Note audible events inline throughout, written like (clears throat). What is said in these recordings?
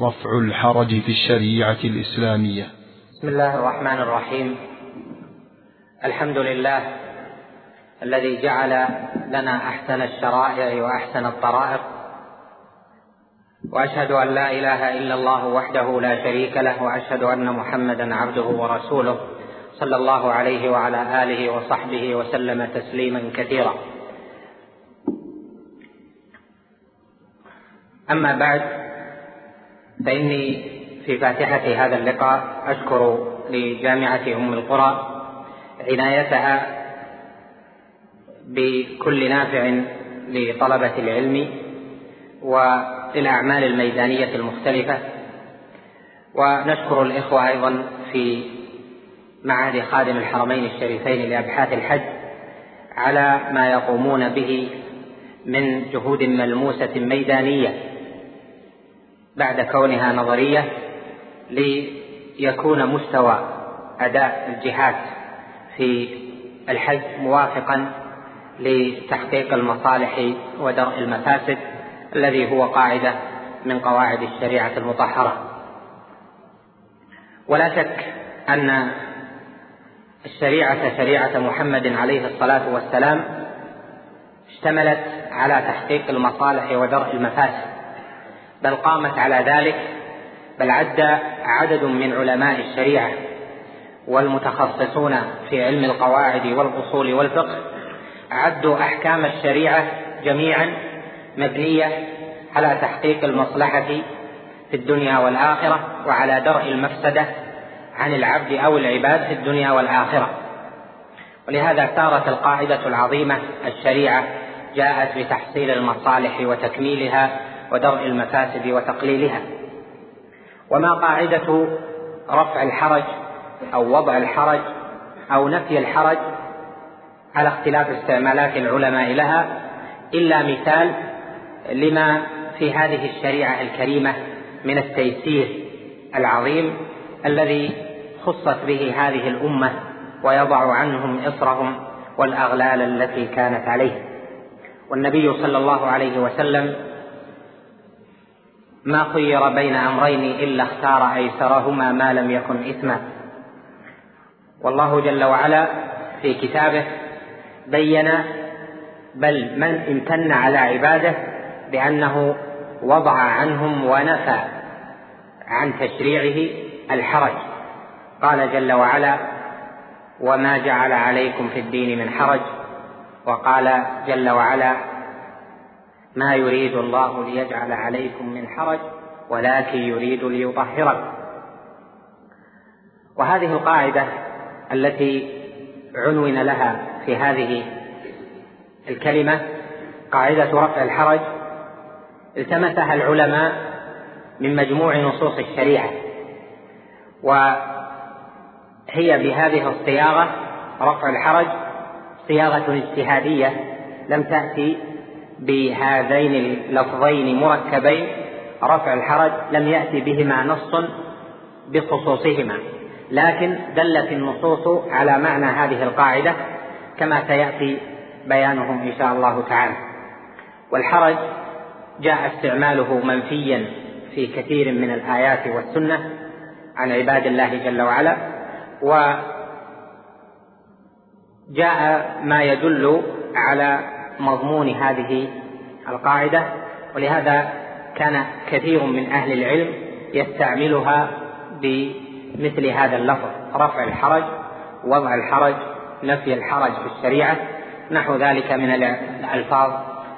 رفع الحرج في الشريعة الإسلامية. بسم الله الرحمن الرحيم. الحمد لله الذي جعل لنا أحسن الشرائع وأحسن الطرائق وأشهد أن لا إله إلا الله وحده لا شريك له وأشهد أن محمدا عبده ورسوله صلى الله عليه وعلى آله وصحبه وسلم تسليما كثيرا. أما بعد فإني في فاتحة هذا اللقاء أشكر لجامعة أم القرى عنايتها بكل نافع لطلبة العلم وللأعمال الميدانية المختلفة. ونشكر الإخوة أيضا في معهد خادم الحرمين الشريفين لأبحاث الحج على ما يقومون به من جهود ملموسة ميدانية. بعد كونها نظرية ليكون مستوى أداء الجهات في الحج موافقا لتحقيق المصالح ودرء المفاسد الذي هو قاعدة من قواعد الشريعة المطهرة. ولا شك أن الشريعة شريعة محمد عليه الصلاة والسلام اشتملت على تحقيق المصالح ودرء المفاسد. بل قامت على ذلك بل عد عدد من علماء الشريعة والمتخصصون في علم القواعد والأصول والفقه عدوا أحكام الشريعة جميعا مبنية على تحقيق المصلحة في الدنيا والآخرة وعلى درء المفسدة عن العبد أو العباد في الدنيا والآخرة. ولهذا صارت القاعدة العظيمة الشريعة جاءت بتحصيل المصالح وتكميلها ودرء المفاسد وتقليلها. وما قاعدة رفع الحرج أو وضع الحرج أو نفي الحرج على اختلاف استعمالات العلماء لها إلا مثال لما في هذه الشريعة الكريمة من التيسير العظيم الذي خصت به هذه الأمة ويضع عنهم إصرهم والأغلال التي كانت عليه. والنبي صلى الله عليه وسلم ما خير بين أمرين إلا اختار أيسرهما ما لم يكن إثما. والله جل وعلا في كتابه بين بل من امتن على عباده بأنه وضع عنهم ونفى عن تشريعه الحرج. قال جل وعلا وما جعل عليكم في الدين من حرج وقال جل وعلا ما يريد الله ليجعل عليكم من حرج ولكن يريد ليطهركم. وهذه القاعدة التي عنون لها في هذه الكلمة قاعدة رفع الحرج التمسها العلماء من مجموع نصوص الشريعة وهي بهذه الصياغة رفع الحرج صياغة اجتهادية لم تأتي بهذين اللفظين مركبين رفع الحرج لم يأتي بهما نص بخصوصهما لكن دلت النصوص على معنى هذه القاعدة كما سيأتي بيانه إن شاء الله تعالى. والحرج جاء استعماله منفيا في كثير من الآيات والسنة عن عباد الله جل وعلا وجاء ما يدل على مضمون هذه القاعدة ولهذا كان كثير من أهل العلم يستعملها بمثل هذا اللفظ رفع الحرج وضع الحرج نفي الحرج في الشريعة نحو ذلك من الألفاظ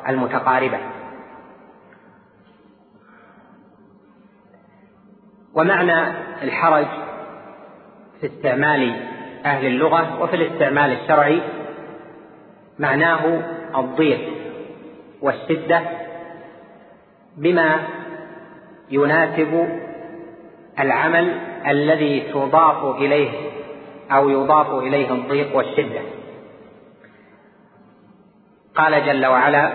المتقاربة. ومعنى الحرج في استعمال أهل اللغة وفي الاستعمال الشرعي معناه الضيق والشدة بما يناسب العمل الذي تضاف إليه أو يضاف إليه الضيق والشدة. قال جل وعلا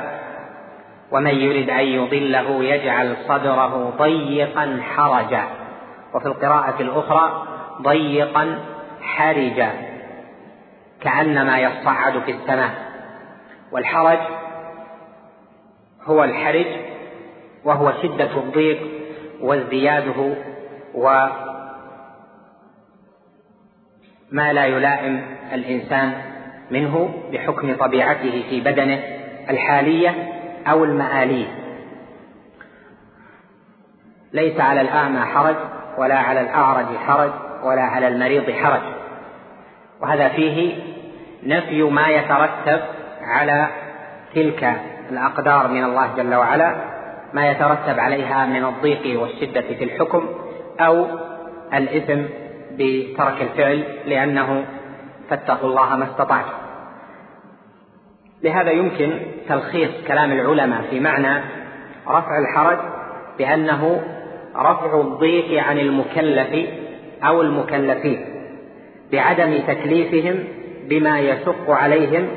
ومن يرد أن يضله يجعل صدره ضيقا حرجا. وفي القراءة الأخرى ضيقا حرجا. كأنما يصعد في السماء. والحرج هو الحرج وهو شدة الضيق وازدياده وما لا يلائم الإنسان منه بحكم طبيعته في بدنه الحالية أو المآلية. ليس على الأعمى حرج ولا على الأعرج حرج ولا على المريض حرج. وهذا فيه نفي ما يترتب على تلك الأقدار من الله جل وعلا ما يترتب عليها من الضيق والشدة في الحكم أو الإثم بترك الفعل لأنه فاتقوا الله ما استطعتم. لهذا يمكن تلخيص كلام العلماء في معنى رفع الحرج بأنه رفع الضيق عن المكلف أو المكلفين بعدم تكليفهم بما يشق عليهم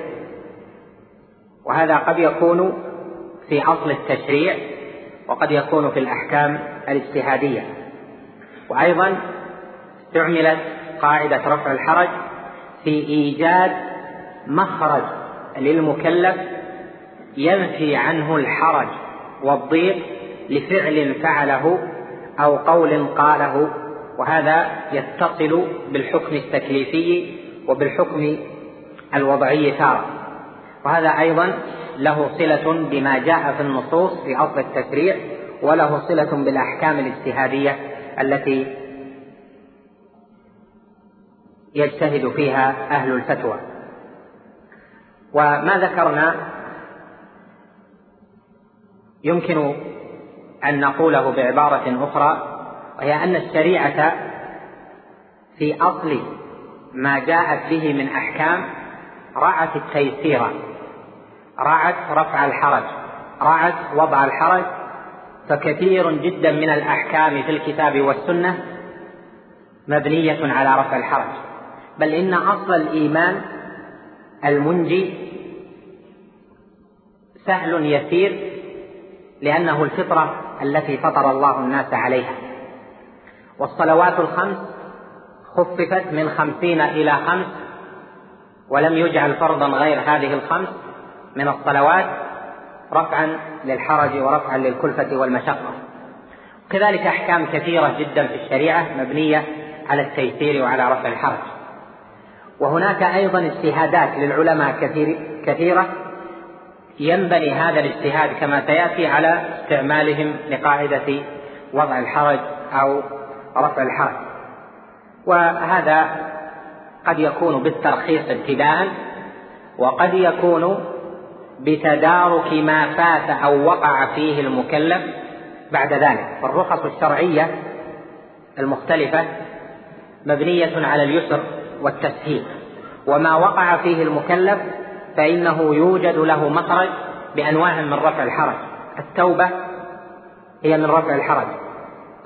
وهذا قد يكون في أصل التشريع وقد يكون في الأحكام الاجتهادية. وأيضا استعملت قاعدة رفع الحرج في إيجاد مخرج للمكلف ينفي عنه الحرج والضيق لفعل فعله أو قول قاله وهذا يتصل بالحكم التكليفي وبالحكم الوضعي تارة. وهذا أيضا له صلة بما جاء في النصوص في أصل التشريع وله صلة بالأحكام الاجتهادية التي يجتهد فيها أهل الفتوى. وما ذكرنا يمكن أن نقوله بعبارة أخرى وهي أن الشريعة في أصل ما جاءت به من أحكام رعت التيسير. رعت رفع الحرج. رعت وضع الحرج فكثير جدا من الأحكام في الكتاب والسنة مبنية على رفع الحرج. بل إن أصل الإيمان المنجي سهل يسير لأنه الفطرة التي فطر الله الناس عليها. والصلوات الخمس خففت من خمسين إلى خمس ولم يجعل فرضا غير هذه الخمس من الصلوات رفعا للحرج ورفعا للكلفة والمشقة. كذلك أحكام كثيرة جدا في الشريعة مبنية على التيسير وعلى رفع الحرج. وهناك أيضا اجتهادات للعلماء كثير كثيرة ينبني هذا الاجتهاد كما سيأتي على استعمالهم لقاعدة وضع الحرج أو رفع الحرج. وهذا قد يكون بالترخيص ابتداء وقد يكون بتدارك ما فات أو وقع فيه المكلف بعد ذلك. فالرخص الشرعية المختلفة مبنية على اليسر والتسهيل. وما وقع فيه المكلف فإنه يوجد له مخرج بأنواع من رفع الحرج. التوبة هي من رفع الحرج.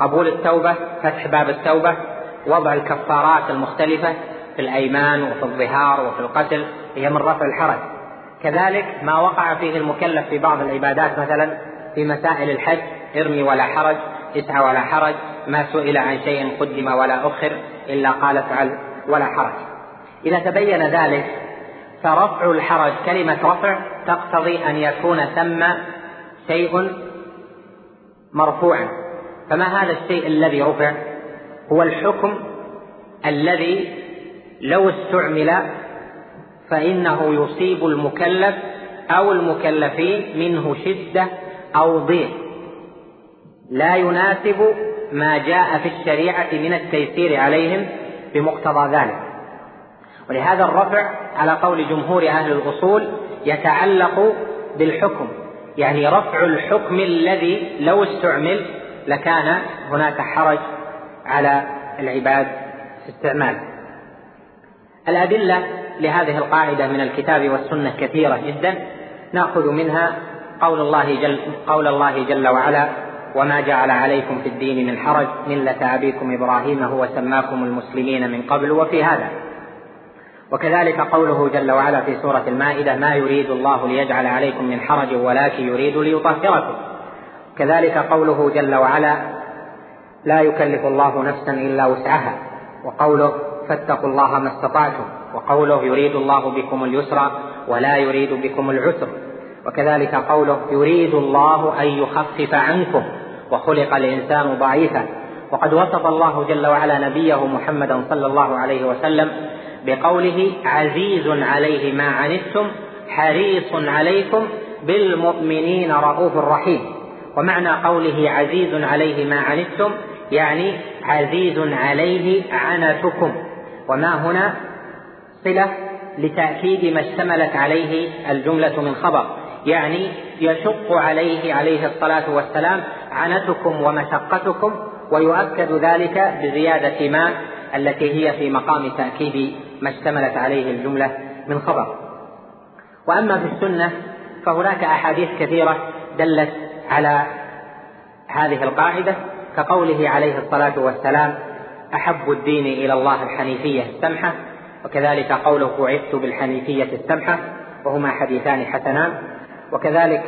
قبول التوبة فتح باب التوبة وضع الكفارات المختلفة في الأيمان وفي الظهار وفي القتل هي من رفع الحرج. كذلك ما وقع فيه المكلف في بعض العبادات مثلا في مسائل الحج ارمي ولا حرج اسعى ولا حرج ما سئل عن شيء قدم ولا أخر إلا قال افعل ولا حرج. إذا تبين ذلك فرفع الحرج كلمة رفع تقتضي أن يكون ثم شيء مرفوعا. فما هذا الشيء الذي رفع؟ هو الحكم الذي لو استعمل فإنه يصيب المكلف أو المكلفين منه شدة أو ضيق. لا يناسب ما جاء في الشريعة من التيسير عليهم بمقتضى ذلك. ولهذا الرفع على قول جمهور أهل الأصول يتعلق بالحكم يعني رفع الحكم الذي لو استعمل لكان هناك حرج على العباد في استعماله الأدلة لهذه القاعدة من الكتاب والسنة كثيرة جدا. نأخذ منها قول الله جل قول الله جل وعلا وما جعل عليكم في الدين من حرج ملة أبيكم إبراهيم هو سماكم المسلمين من قبل وفي هذا. وكذلك قوله جل وعلا في سورة المائدة ما يريد الله ليجعل عليكم من حرج ولكن يريد ليطهركم. كذلك قوله جل وعلا لا يكلف الله نفسا إلا وسعها. وقوله فاتقوا الله ما استطعتم. وقوله يريد الله بكم اليسر ولا يريد بكم العسر. وكذلك قوله يريد الله أن يخفف عنكم وخلق الإنسان ضعيفا. وقد وصف الله جل وعلا نبيه محمدا صلى الله عليه وسلم بقوله عزيز عليه ما عنتم حريص عليكم بالمؤمنين رؤوف رحيم. ومعنى قوله عزيز عليه ما عنتم يعني عزيز عليه عنتكم. وما هنا؟ صلة لتأكيد ما اشتملت عليه الجملة من خبر. يعني يشق عليه عليه الصلاة والسلام عنتكم ومشقتكم ويؤكد ذلك بزيادة ما التي هي في مقام تأكيد ما اشتملت عليه الجملة من خبر. وأما في السنة فهناك أحاديث كثيرة دلت على هذه القاعدة كقوله عليه الصلاة والسلام أحب الدين إلى الله الحنيفية السمحة وكذلك قوله بعثت بالحنيفية السمحة وهما حديثان حسنان. وكذلك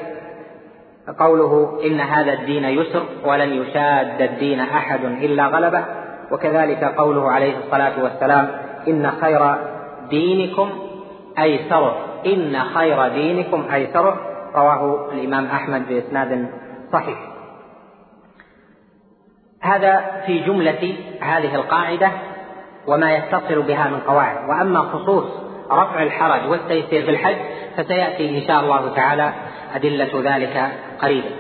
قوله إن هذا الدين يسر ولن يشاد الدين أحد إلا غلبه. وكذلك قوله عليه الصلاة والسلام إن خير دينكم أيسره. إن خير دينكم أيسره. رواه الإمام أحمد بإسناد صحيح. هذا في جملة هذه القاعدة وما يتصل بها من قواعد. وأما خصوص رفع الحرج والتيسير في الحج فسيأتي إن شاء الله تعالى أدلة ذلك قريبا.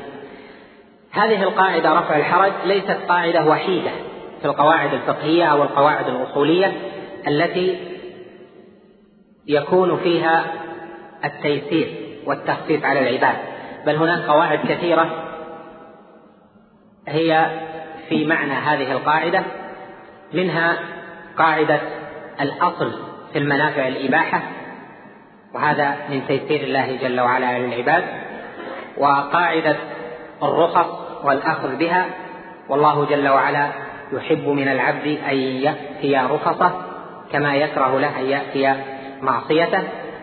هذه القاعدة رفع الحرج ليست قاعدة وحيدة في القواعد الفقهية أو القواعد الأصولية التي يكون فيها التيسير والتخفيف على العباد. بل هناك قواعد كثيرة هي في معنى هذه القاعدة منها قاعدة الأصل في المنافع الإباحة وهذا من تيسير الله جل وعلا على العباد. وقاعدة الرخص والأخذ بها والله جل وعلا يحب من العبد أن يأتي رخصه كما يكره له أن يأتي معصيته.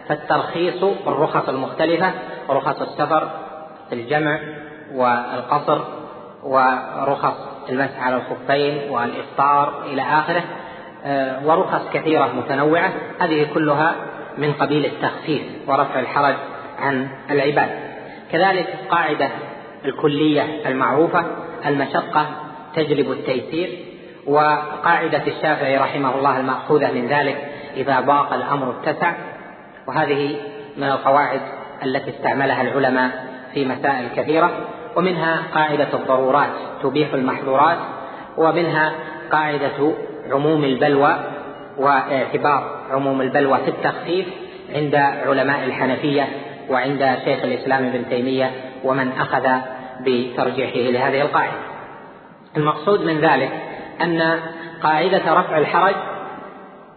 فالترخيص الرخص المختلفة رخص السفر الجمع والقصر ورخص المسح على الخفين والإفطار إلى آخره. ورخص كثيرة متنوعة. هذه كلها من قبيل التخفيف ورفع الحرج عن العباد. كذلك القاعدة الكلية المعروفة المشقة تجلب التيسير وقاعدة الشافعي رحمه الله المأخوذة من ذلك إذا ضاق الأمر اتسع. وهذه من القواعد التي استعملها العلماء في مسائل كثيرة. ومنها قاعدة الضرورات تبيح المحظورات. ومنها قاعدة عموم البلوى واعتبار عموم البلوى في التخفيف عند علماء الحنفية وعند شيخ الإسلام ابن تيمية ومن أخذ بترجيحه لهذه القاعدة. المقصود من ذلك أن قاعدة رفع الحرج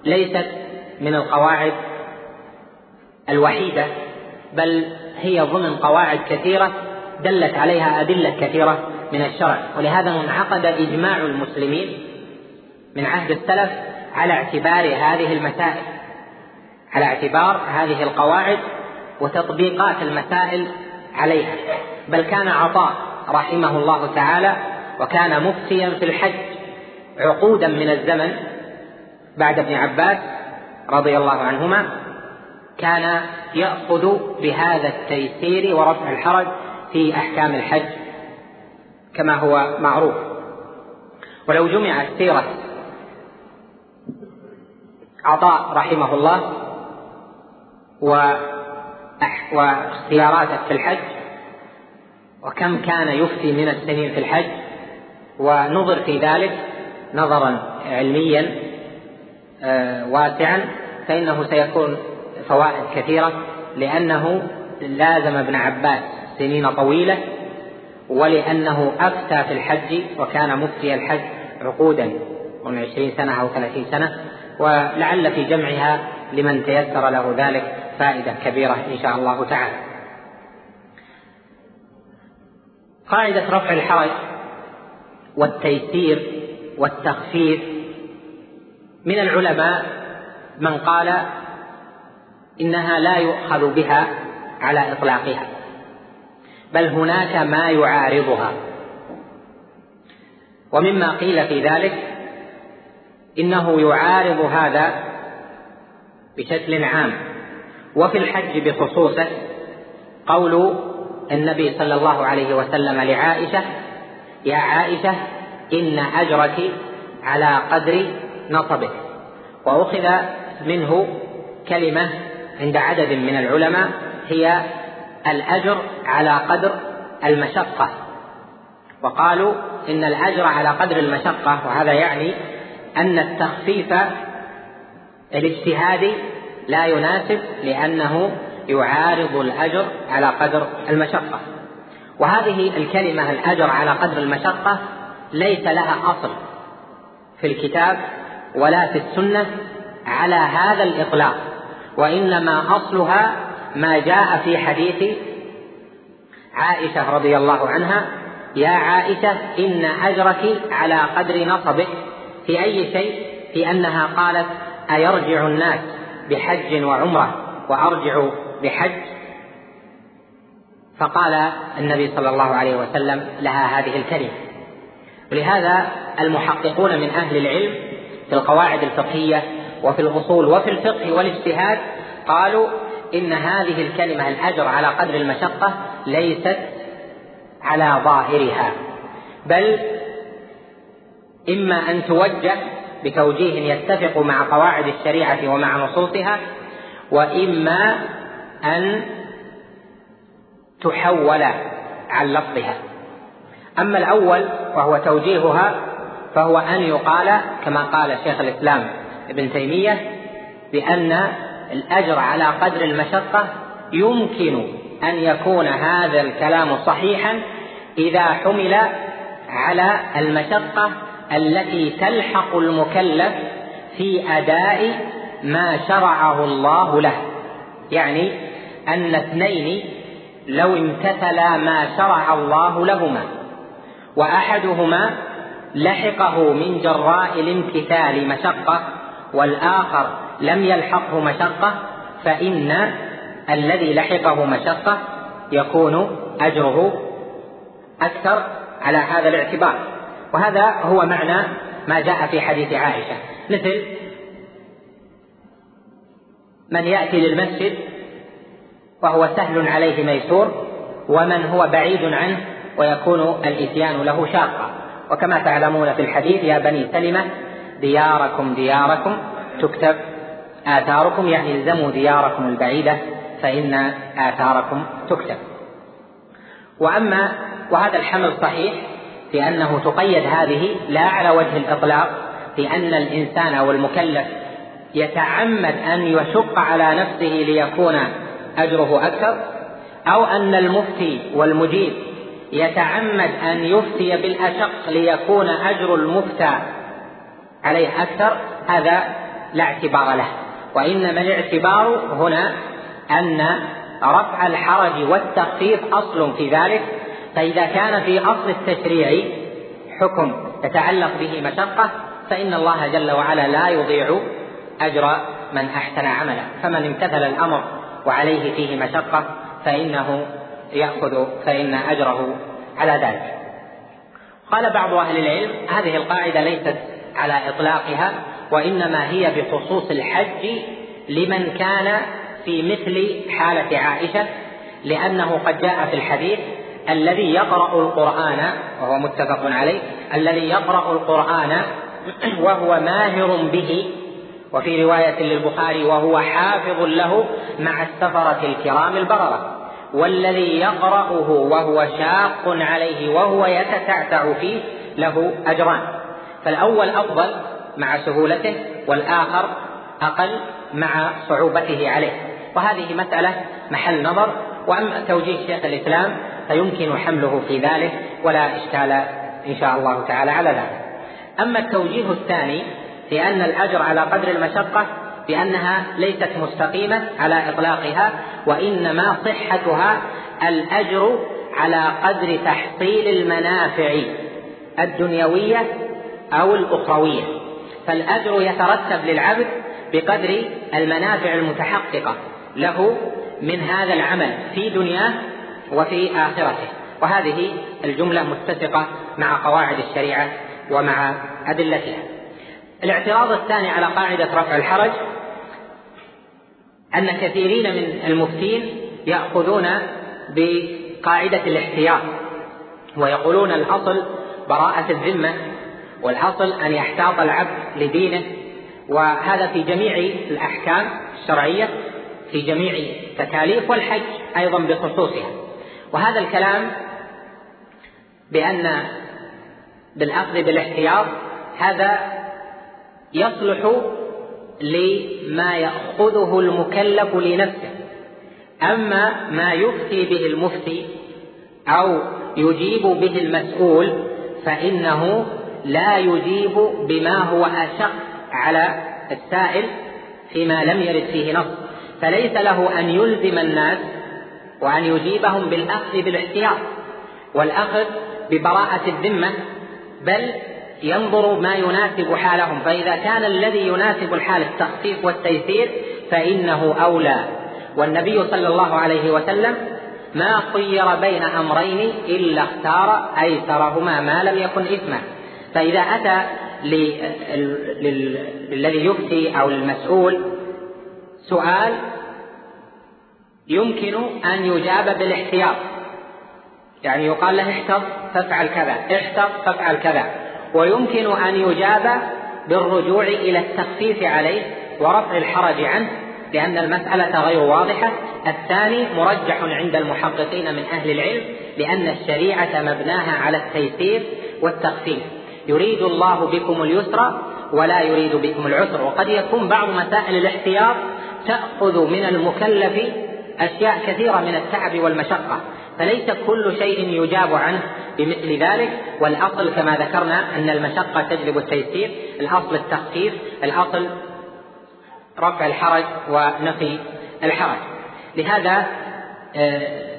ليست من القواعد الوحيدة بل هي ضمن قواعد كثيرة دلت عليها أدلة كثيرة من الشرع. ولهذا انعقد إجماع المسلمين من عهد السلف على اعتبار هذه المسائل على اعتبار هذه القواعد وتطبيقات المسائل عليها. بل كان عطاء رحمه الله تعالى وكان مفتيا في الحج عقودا من الزمن بعد ابن عباس رضي الله عنهما كان يأخذ بهذا التيسير ورفع الحرج في أحكام الحج كما هو معروف. ولو جمعت سيرة عطاء رحمه الله واختياراته في الحج وكم كان يفتي من السنين في الحج ونظر في ذلك نظرا علميا آه، واسعا فإنه سيكون فوائد كثيرة لأنه لازم ابن عباس سنين طويلة ولأنه أفتى في الحج وكان مفتي الحج عقودا من عشرين سنة أو ثلاثين سنة. ولعل في جمعها لمن تيسر له ذلك فائدة كبيرة إن شاء الله تعالى. قاعدة رفع الحرج والتيسير والتخفيف من العلماء من قال إنها لا يؤخذ بها على إطلاقها بل هناك ما يعارضها. ومما قيل في ذلك إنه يعارض هذا بشكل عام. وفي الحج بخصوصه قول النبي صلى الله عليه وسلم لعائشة يا عائشة إن أجرك على قدر نصبك. وأخذ منه كلمة عند عدد من العلماء هي الأجر على قدر المشقة. وقالوا إن الأجر على قدر المشقة وهذا يعني أن التخفيف الاجتهادي لا يناسب لأنه يعارض الأجر على قدر المشقة. وهذه الكلمة الأجر على قدر المشقة ليس لها أصل في الكتاب ولا في السنة على هذا الإطلاق وإنما أصلها ما جاء في حديث عائشة رضي الله عنها يا عائشة إن أجرك على قدر نصبك في أي شيء؟ في أنها قالت أيرجع الناس بحج وعمرة وأرجع بحج. فقال النبي صلى الله عليه وسلم لها هذه الكلمة. ولهذا المحققون من أهل العلم في القواعد الفقهية وفي الأصول وفي الفقه والاجتهاد قالوا إن هذه الكلمة الأجر على قدر المشقة ليست على ظاهرها بل إما أن توجه بتوجيه يتفق مع قواعد الشريعة ومع نصوصها وإما أن تحول عن لفظها. أما الأول وهو توجيهها فهو أن يقال كما قال شيخ الإسلام ابن تيمية بأن الأجر على قدر المشقة يمكن أن يكون هذا الكلام صحيحا إذا حمل على المشقة التي تلحق المكلف في أداء ما شرعه الله له. يعني أن اثنين لو امتثلا ما شرع الله لهما وأحدهما لحقه من جراء الامتثال مشقة والآخر لم يلحقه مشقة فإن الذي لحقه مشقة يكون أجره أكثر على هذا الاعتبار. وهذا هو معنى ما جاء في حديث عائشة. مثل من يأتي للمسجد وهو سهل عليه ميسور ومن هو بعيد عنه ويكون الإتيان له شاقا. وكما تعلمون في الحديث يا بني سلمة دياركم دياركم تكتب آثاركم يعني الزموا دياركم البعيدة فإن آثاركم تكتب. وأما وهذا الحمل صحيح في أنه تقيد هذه لا على وجه الإطلاق في أن الإنسان أو المكلف يتعمد أن يشق على نفسه ليكون أجره أكثر أو أن المفتي والمجيب يتعمد أن يفتي بالأشق ليكون أجر المفتى عليه أكثر هذا لا اعتبار له. وإنما الاعتبار هنا أن رفع الحرج والتخفيف أصل في ذلك فإذا كان في أصل التشريع حكم يتعلق به مشقة فإن الله جل وعلا لا يضيع أجر من أحسن عملا. فمن امتثل الأمر وعليه فيه مشقة فإنه يأخذ فإن أجره على ذلك. قال بعض أهل العلم هذه القاعدة ليست على إطلاقها وإنما هي بخصوص الحج لمن كان في مثل حالة عائشة لأنه قد جاء في الحديث الذي يقرأ القرآن وهو متفق عليه الذي يقرأ القرآن (clears throat) وهو ماهر به وفي رواية للبخاري وهو حافظ له مع السفرة الكرام البررة. والذي يقرأه وهو شاق عليه وهو يتتعتع فيه له أجران. فالأول أفضل مع سهولته والآخر أقل مع صعوبته عليه. وهذه مسألة محل نظر. وأما توجيه شيخ الإسلام فيمكن حمله في ذلك ولا إشكال إن شاء الله تعالى على ذلك. أما التوجيه الثاني في أن الأجر على قدر المشقة بأنها ليست مستقيمة على إطلاقها وإنما صحتها الأجر على قدر تحصيل المنافع الدنيوية أو الأخروية. فالأجر يترتب للعبد بقدر المنافع المتحققة له من هذا العمل في دنياه وفي آخرته. وهذه الجملة متفقة مع قواعد الشريعة ومع أدلتها. الاعتراض الثاني على قاعدة رفع الحرج أن كثيرين من المفتين يأخذون بقاعدة الاحتياط ويقولون الأصل براءة الذمة والأصل أن يحتاط العبد لدينه. وهذا في جميع الأحكام الشرعية في جميع التكاليف والحج أيضا بخصوصها. وهذا الكلام بأن بالأخذ بالاحتياط هذا يصلح لما يأخذه المكلف لنفسه. أما ما يفتي به المفتي أو يجيب به المسؤول فإنه لا يجيب بما هو أشق على السائل فيما لم يرد فيه نص. فليس له أن يلزم الناس وأن يجيبهم بالأخذ بالاحتياط والأخذ ببراءة الذمة بل ينظر ما يناسب حالهم. فإذا كان الذي يناسب الحال التخفيف والتيسير فإنه أولى. والنبي صلى الله عليه وسلم ما خير بين أمرين إلا اختار أيسرهما ما لم يكن إثما فإذا أتى للذي يفتي أو المسؤول سؤال يمكن أن يجاب بالاحتياط. يعني يقال له احتط فافعل كذا. احتط فافعل كذا. ويمكن أن يجاب بالرجوع إلى التخفيف عليه ورفع الحرج عنه لأن المسألة غير واضحة. الثاني مرجح عند المحققين من أهل العلم لأن الشريعة مبناها على التيسير والتخفيف. يريد الله بكم اليسر ولا يريد بكم العسر. وقد يكون بعض مسائل الاحتياط تأخذ من المكلف أشياء كثيرة من التعب والمشقة فليس كل شيء يجاب عنه بمثل ذلك. والأصل كما ذكرنا أن المشقة تجلب التيسير الأصل التخفيف الأصل رفع الحرج ونفي الحرج. لهذا آه،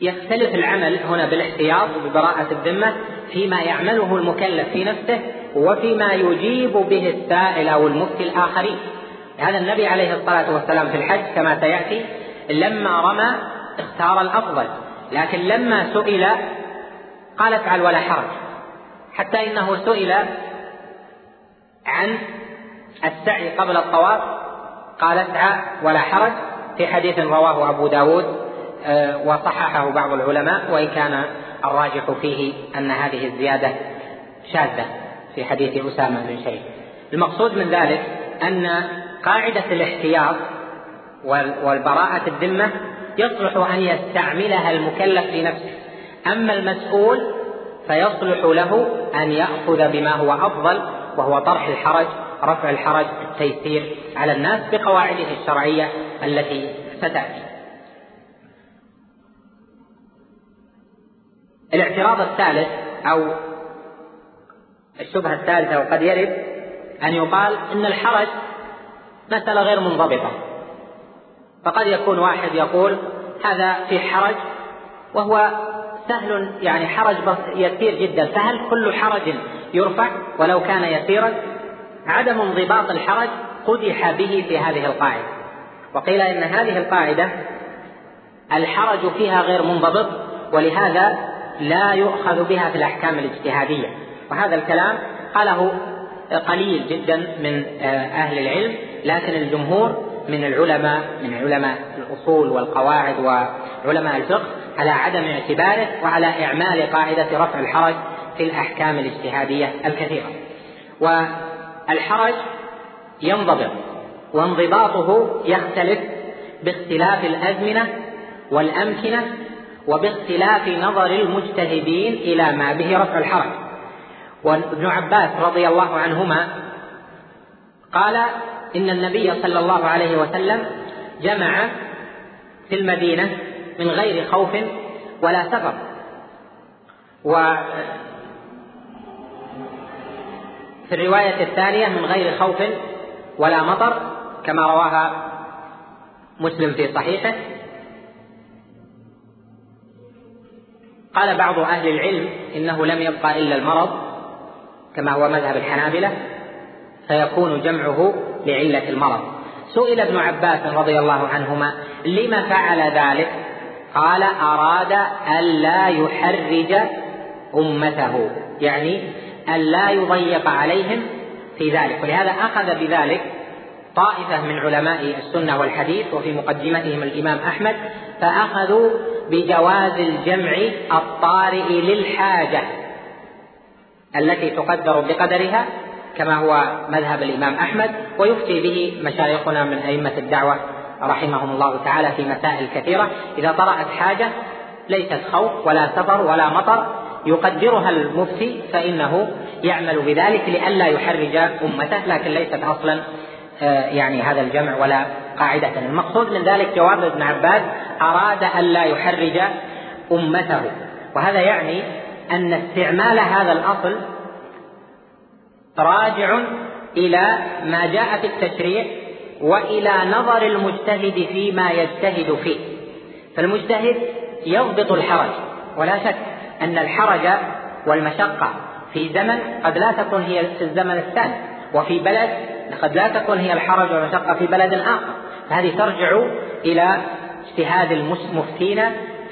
يختلف العمل هنا بالاحتياط وببراءة الذمة فيما يعمله المكلف في نفسه وفيما يجيب به السائل أو المفتي الآخرين. هذا النبي عليه الصلاة والسلام في الحج كما سيأتي لما رمى اختار الأفضل لكن لما سئل قال افعل ولا حرج حتى إنه سئل عن السعي قبل الطواف قال اسعى ولا حرج في حديث رواه أبو داود آه، وصححه بعض العلماء وإن كان الراجح فيه أن هذه الزيادة شاذة في حديث أسامة بن شيخ. المقصود من ذلك أن قاعدة الاحتياط والبراءة الذمة يصلح أن يستعملها المكلف لنفسه. أما المسؤول فيصلح له أن يأخذ بما هو أفضل وهو طرح الحرج رفع الحرج التيسير على الناس بقواعده الشرعية التي ستأتي. الاعتراض الثالث أو الشبهة الثالثة وقد يرد أن يقال إن الحرج مسألة غير منضبطة. فقد يكون واحد يقول هذا في حرج وهو سهل يعني حرج يسير جدا. فهل كل حرج يرفع ولو كان يسيرا؟ عدم انضباط الحرج قدح به في هذه القاعدة. وقيل إن هذه القاعدة الحرج فيها غير منضبط ولهذا لا يؤخذ بها في الأحكام الاجتهادية. وهذا الكلام قاله قليل جدا من أهل العلم لكن الجمهور من العلماء من علماء الأصول والقواعد وعلماء الفقه على عدم اعتباره وعلى إعمال قاعدة رفع الحرج في الأحكام الاجتهادية الكثيرة. والحرج ينضبط وانضباطه يختلف باختلاف الأزمنة والأمكنة وباختلاف نظر المجتهدين إلى ما به رفع الحرج. وابن عباس رضي الله عنهما قال إن النبي صلى الله عليه وسلم جمع في المدينة من غير خوف ولا سفر و في الرواية الثانية من غير خوف ولا مطر كما رواها مسلم في صحيحه. قال بعض أهل العلم إنه لم يبقى إلا المرض كما هو مذهب الحنابلة فيكون جمعه لعلة المرض. سئل ابن عباس رضي الله عنهما لم فعل ذلك؟ قال أراد ألا يحرج أمته. يعني ألا يضيق عليهم في ذلك. ولهذا أخذ بذلك طائفة من علماء السنة والحديث وفي مقدمتهم الإمام أحمد فأخذوا بجواز الجمع الطارئ للحاجة التي تقدر بقدرها كما هو مذهب الإمام أحمد ويفتي به مشايخنا من أئمة الدعوة رحمهم الله تعالى في مسائل كثيرة. إذا طرأت حاجة ليست خوف ولا سفر ولا مطر يقدرها المفتي فإنه يعمل بذلك لئلا يحرج أمته لكن ليست أصلا آه، يعني هذا الجمع ولا قاعدة. المقصود من ذلك جواب ابن عباس أراد ألا يحرج أمته. وهذا يعني أن استعمال هذا الأصل راجع إلى ما جاء في التشريع وإلى نظر المجتهد فيما يجتهد فيه. فالمجتهد يضبط الحرج ولا شك أن الحرج والمشقة في زمن قد لا تكون هي في الزمن الثاني وفي بلد قد لا تكون هي الحرج والمشقة في بلد آخر. فهذه ترجع إلى اجتهاد المفتين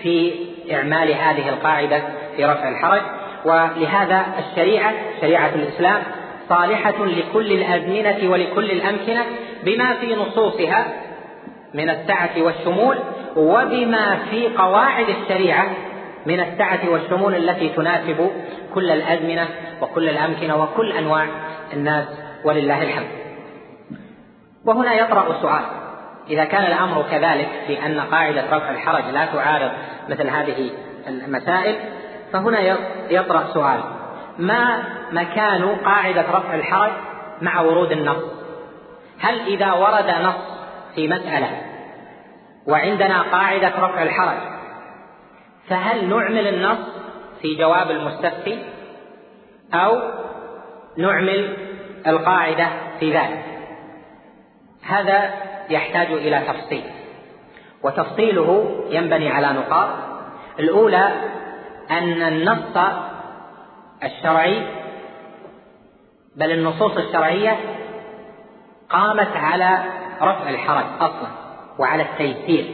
في إعمال هذه القاعدة في رفع الحرج. ولهذا الشريعة شريعة الإسلام صالحة لكل الأزمنة ولكل الأمكنة بما في نصوصها من السعة والشمول وبما في قواعد الشريعة من السعة والشمول التي تناسب كل الأزمنة وكل الأمكنة وكل أنواع الناس ولله الحمد. وهنا يطرأ سؤال إذا كان الأمر كذلك في أن قاعدة رفع الحرج لا تعارض مثل هذه المسائل فهنا يطرأ سؤال ما مكان قاعدة رفع الحرج مع ورود النص. هل إذا ورد نص في مسألة وعندنا قاعدة رفع الحرج فهل نعمل النص في جواب المستفتي أو نعمل القاعدة في ذلك؟ هذا يحتاج إلى تفصيل وتفصيله ينبني على نقاط. الأولى أن النص الشرعي بل النصوص الشرعية قامت على رفع الحرج أصلا وعلى التيسير.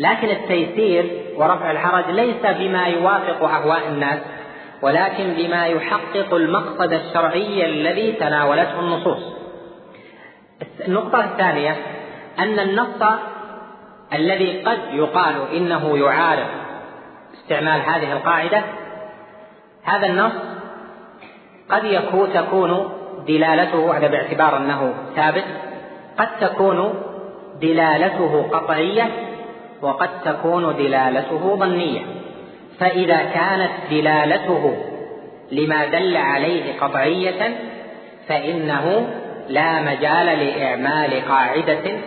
لكن التيسير ورفع الحرج ليس بما يوافق أهواء الناس ولكن بما يحقق المقصد الشرعي الذي تناولته النصوص. النقطة الثانية أن النص الذي قد يقال إنه يعارض استعمال هذه القاعدة هذا النص قد يكون تكون دلالته هذا باعتبار أنه ثابت قد تكون دلالته قطعية وقد تكون دلالته ظنية. فإذا كانت دلالته لما دل عليه قطعية فإنه لا مجال لإعمال قاعدة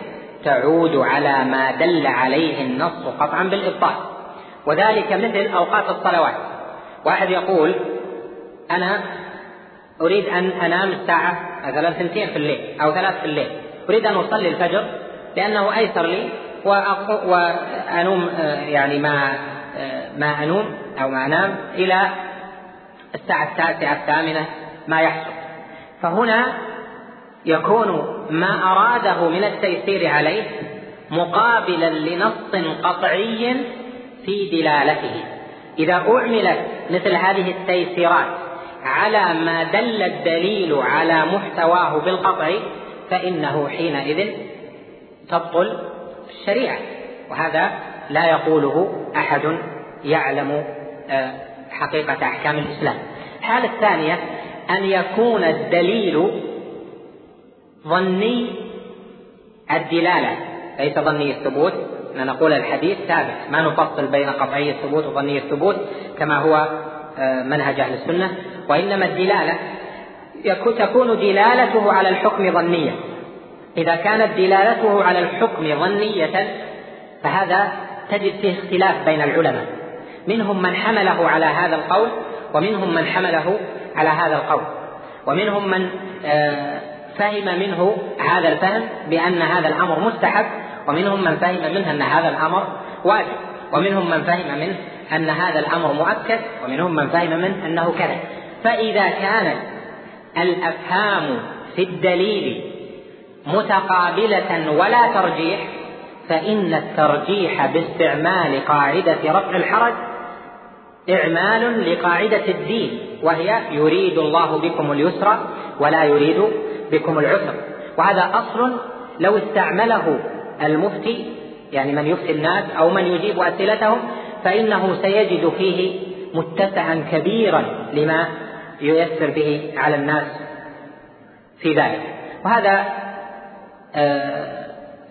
تعود على ما دل عليه النص قطعا بالإبطال. وذلك مثل أوقات الصلوات. واحد يقول أنا أريد أن أنام الساعة مثلا ثنتين في الليل أو ثلاث في الليل. أريد أن أصلي الفجر لأنه أيسر لي وأنوم آه، يعني ما آه، ما أنوم أو ما أنام إلى الساعة التاسعة الثامنة ما يحصل. فهنا يكون ما أراده من التيسير عليه مقابلا لنص قطعي في دلالته. إذا أعملت مثل هذه التيسيرات على ما دل الدليل على محتواه بالقطع فإنه حينئذ تبطل الشريعة. وهذا لا يقوله أحد يعلم آه، حقيقة أحكام الإسلام. الحالة الثانية أن يكون الدليل ظني الدلالة. ليس ظني الثبوت. أن نقول الحديث ثابت. ما نفصل بين قطعي الثبوت وظني الثبوت كما هو آه، منهج أهل السنة. وإنما الدلالة تكون دلالته على الحكم ظنية. إذا كانت دلالته على الحكم ظنية فهذا تجد فيه اختلاف بين العلماء. منهم من حمله على هذا القول ومنهم من حمله على هذا القول. ومنهم من آه، فهم منه هذا الفهم بأن هذا الأمر مستحب ومنهم من فهم منه أن هذا الأمر واجب. ومنهم من فهم منه أن هذا الأمر مؤكد ومنهم من فهم منه أنه كذا فإذا كانت الأفهام في الدليل متقابلة ولا ترجيح فإن الترجيح باستعمال قاعدة رفع الحرج إعمال لقاعدة الدين وهي يريد الله بكم اليسر ولا يريد بكم العسر. وهذا أصل لو استعمله المفتي يعني من يفتي الناس أو من يجيب أسئلتهم فإنه سيجد فيه متسعا كبيرا لما ييسر به على الناس في ذلك. وهذا آه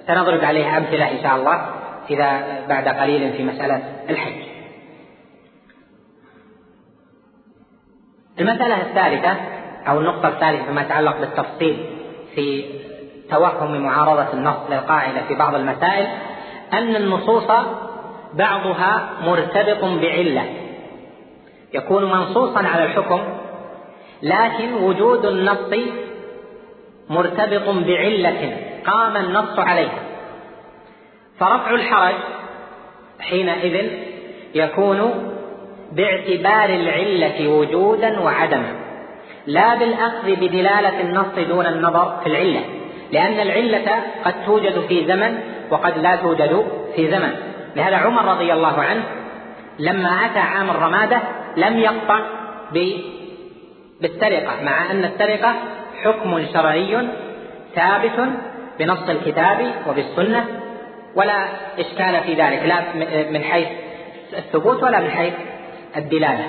سنضرب عليه أمثلة إن شاء الله إذا بعد قليل في مسألة الحج. المسألة الثالثة أو النقطة الثالثة فيما يتعلق بالتفصيل في توهم معارضة النص للقاعدة في بعض المسائل أن النصوص بعضها مرتبط بعلة. يكون منصوصا على الحكم لكن وجود النص مرتبط بعلة قام النص عليها. فرفع الحرج حينئذ يكون باعتبار العلة وجودا وعدما لا بالأخذ بدلالة النص دون النظر في العلة لأن العلة قد توجد في زمن وقد لا توجد في زمن. لهذا عمر رضي الله عنه لما أتى عام الرمادة لم يقطع بالسرقة مع أن السرقة حكم شرعي ثابت بنص الكتاب وبالسنة ولا إشكال في ذلك لا من حيث الثبوت ولا من حيث الدلالة.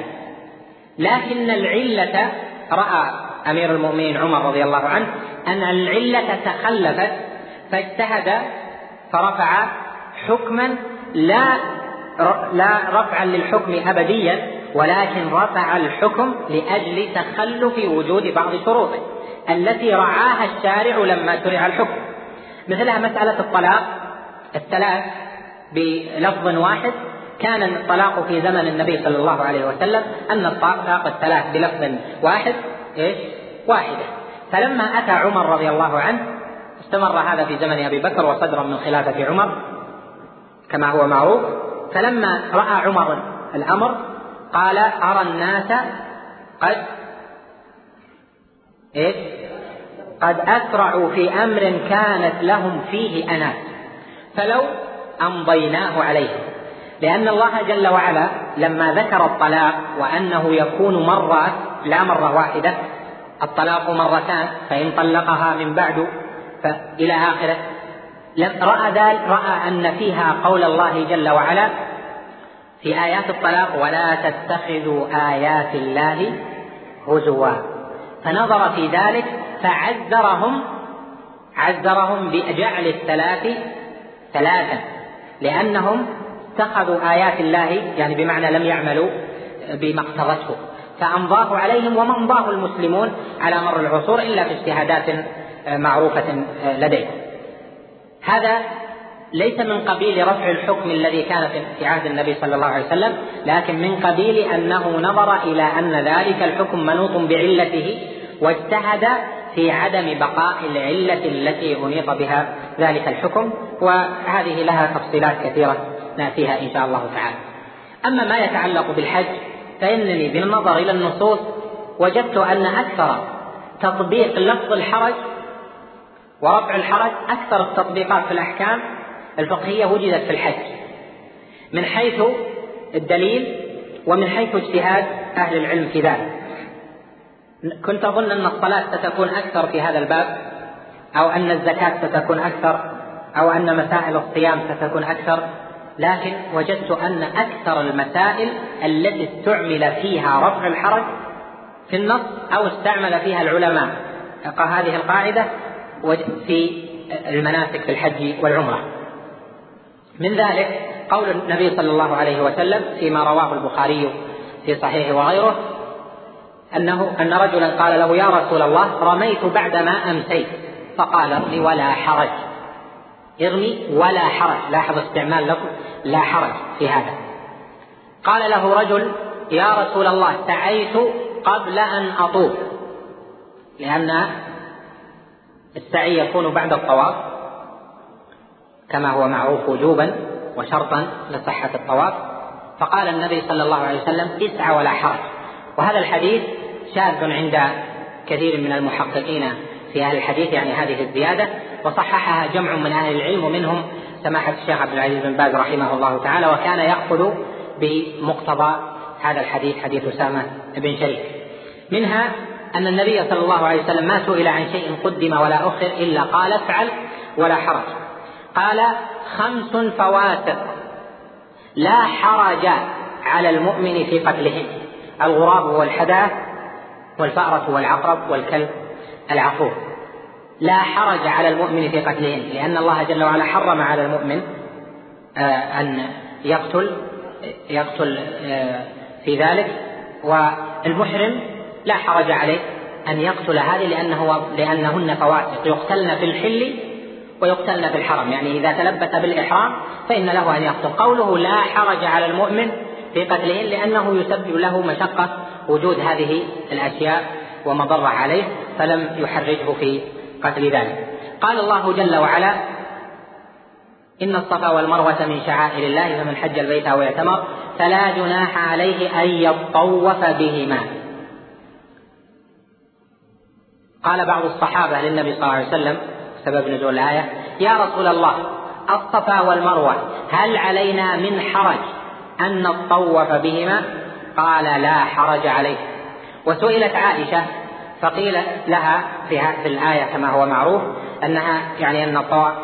لكن العلة رأى أمير المؤمنين عمر رضي الله عنه أن العلة تخلفت فاجتهد فرفع حكما لا لا رفعا للحكم أبديا ولكن رفع الحكم لأجل تخلف وجود بعض شروطه التي رعاها الشارع لما شرع الحكم. مثلها مسألة الطلاق. الثلاث بلفظ واحد. كان الطلاق في زمن النبي صلى الله عليه وسلم أن الطلاق الثلاث بلفظ واحد إيش؟ واحدة. فلما أتى عمر رضي الله عنه استمر هذا في زمن أبي بكر وصدرا من خلافة عمر كما هو معروف. فلما رأى عمر الأمر قال أرى الناس قد إيش؟ قد أسرعوا في أمر كانت لهم فيه أنات فلو أمضيناه عليهم. لأن الله جل وعلا لما ذكر الطلاق وأنه يكون مرات لا مرة واحدة الطلاق مرتان فإن طلقها من بعد فإلى آخره. رأى ذلك رأى أن فيها قول الله جل وعلا في آيات الطلاق ولا تتخذوا آيات الله هزوا. فنظر في ذلك فعذرهم عذرهم بجعل الثلاث ثلاثا لأنهم اتخذوا آيات الله يعني بمعنى لم يعملوا بما اقتضته. فأمضاه عليهم وما أمضاه المسلمون على مر العصور إلا في اجتهادات معروفة لديهم هذا ليس من قبيل رفع الحكم الذي كان في عهد النبي صلى الله عليه وسلم لكن من قبيل أنه نظر إلى أن ذلك الحكم منوط بعلته واجتهد في عدم بقاء العلة التي أنيط بها ذلك الحكم وهذه لها تفصيلات كثيرة نأتيها إن شاء الله تعالى. أما ما يتعلق بالحج فإنني بالنظر إلى النصوص وجدت أن أكثر تطبيق لفظ الحرج ورفع الحرج أكثر التطبيقات في الأحكام الفقهية وجدت في الحج. من حيث الدليل ومن حيث اجتهاد أهل العلم في ذلك. كنت أظن أن الصلاة ستكون أكثر في هذا الباب أو أن الزكاة ستكون أكثر أو أن مسائل الصيام ستكون أكثر لكن وجدت أن أكثر المسائل التي استعمل فيها رفع الحرج في النص أو استعمل فيها العلماء. هذه القاعدة في المناسك في الحج والعمرة. من ذلك قول النبي صلى الله عليه وسلم فيما رواه البخاري في صحيحه وغيره أنه أن رجلا قال له يا رسول الله رميت بعدما أمسيت فقال ارمي ولا حرج. ارمي ولا حرج. لاحظ استعمال لفظ لا حرج في هذا. قال له رجل يا رسول الله سعيت قبل أن أطوف لأن السعي يكون بعد الطواف. كما هو معروف وجوبا وشرطا لصحة الطواف فقال النبي صلى الله عليه وسلم اسعى ولا حرج. وهذا الحديث شاذ عند كثير من المحققين في أهل الحديث يعني هذه الزيادة وصححها جمع من أهل العلم ومنهم سماحة الشيخ عبد العزيز بن باز رحمه الله تعالى وكان يأخذ بمقتضى هذا الحديث حديث أسامة بن شريك. منها أن النبي صلى الله عليه وسلم ما سئل عن شيء قدم ولا أخر إلا قال افعل ولا حرج. قال خمس فواسق لا حرج على المؤمن في قتلهن الغراب والحداث والفأرة والعقرب والكلب العقور لا حرج على المؤمن في قتلهن لأن الله جل وعلا حرم على المؤمن آه، أن يقتل يقتل آه، في ذلك. والمحرم لا حرج عليه أن يقتل هذه لأنه لأنهن فواسق يقتلن في الحل ويقتلن في الحرم يعني إذا تلبس بالإحرام فإن له أن يقتل. قوله لا حرج على المؤمن في قتلهن لأنه يسبب له مشقة وجود هذه الأشياء ومضرة عليه فلم يحرجه في قتل ذلك. قال الله جل وعلا إن الصفا والمروة من شعائر الله فمن حج البيت أو اعتمر فلا جناح عليه أن يطوف بهما. قال بعض الصحابة للنبي صلى الله عليه وسلم سبب نزول الآية؟ يا رسول الله الصفا والمروة هل علينا من حرج أن نطوف بهما؟ قال لا حرج عليه. وسئلت عائشة فقيل لها في هذه الآية كما هو معروف أنها يعني أن الطواف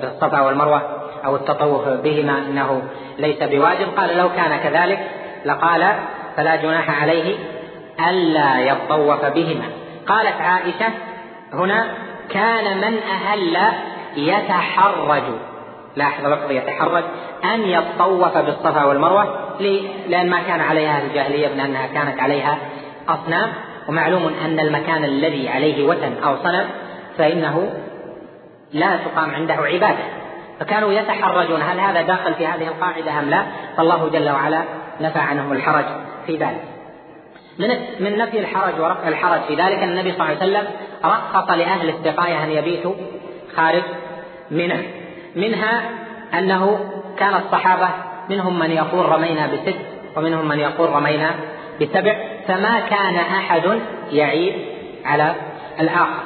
بالصفا والمروة أو التطوف بهما أنه ليس بواجب. قال لو كان كذلك لقال فلا جناح عليه ألا يطوف بهما. قالت عائشة هنا كان من أهل يتحرج. لاحظ لفظ يتحرج. أن يطوف بالصفا والمروة لأن ما كان عليها الجاهلية من أنها كانت عليها أصنام. ومعلوم أن المكان الذي عليه وثن أو صنم فإنه لا تقام عنده عبادة. فكانوا يتحرجون. هل هذا داخل في هذه القاعدة أم لا؟ فالله جل وعلا نفى عنهم الحرج في ذلك. من من نفي الحرج ورفع الحرج. في ذلك النبي صلى الله عليه وسلم رخص لأهل السقاية أن يبيتوا خارج منى منها أنه كان الصحابة منهم من يقول رمينا بست ومنهم من يقول رمينا بسبع فما كان أحد يعيب على الآخر.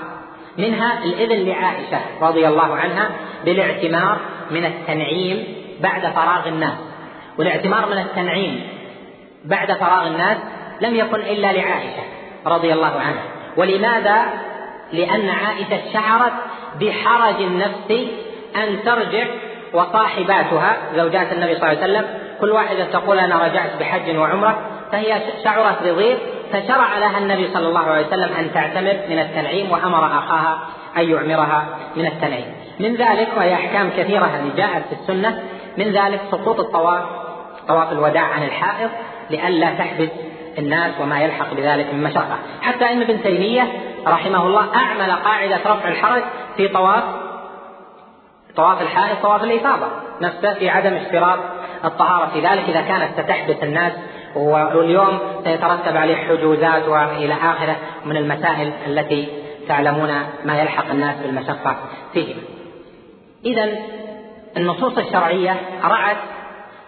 منها الإذن لعائشة رضي الله عنها بالاعتمار من التنعيم بعد فراغ الناس. والاعتمار من التنعيم بعد فراغ الناس لم يكن إلا لعائشة رضي الله عنها. ولماذا؟ لأن عائشة شعرت بحرج النفس أن ترجع وصاحباتها زوجات النبي صلى الله عليه وسلم. كل واحدة تقول أنا رجعت بحج وعمرة. فهي شعرت بضيق فشرع لها النبي صلى الله عليه وسلم أن تعتمر من التنعيم وأمر أخاها أن يعمرها من التنعيم. من ذلك وهي أحكام كثيرة يعني جاءت في السنة من ذلك سقوط الطواف طواف الوداع عن الحائض لئلا تحبس الناس وما يلحق بذلك من مشقة. حتى أن ابن تيمية رحمه الله أعمل قاعدة رفع الحرج في طواف طواف الحائض طواف الإفاضة. نفسه في عدم اشتراط الطهارة. في ذلك إذا كانت ستحبس الناس واليوم سيترتب عليه حجوزات وإلى آخره من المسائل التي تعلمون ما يلحق الناس بالمشقة فيه. اذا النصوص الشرعية رعت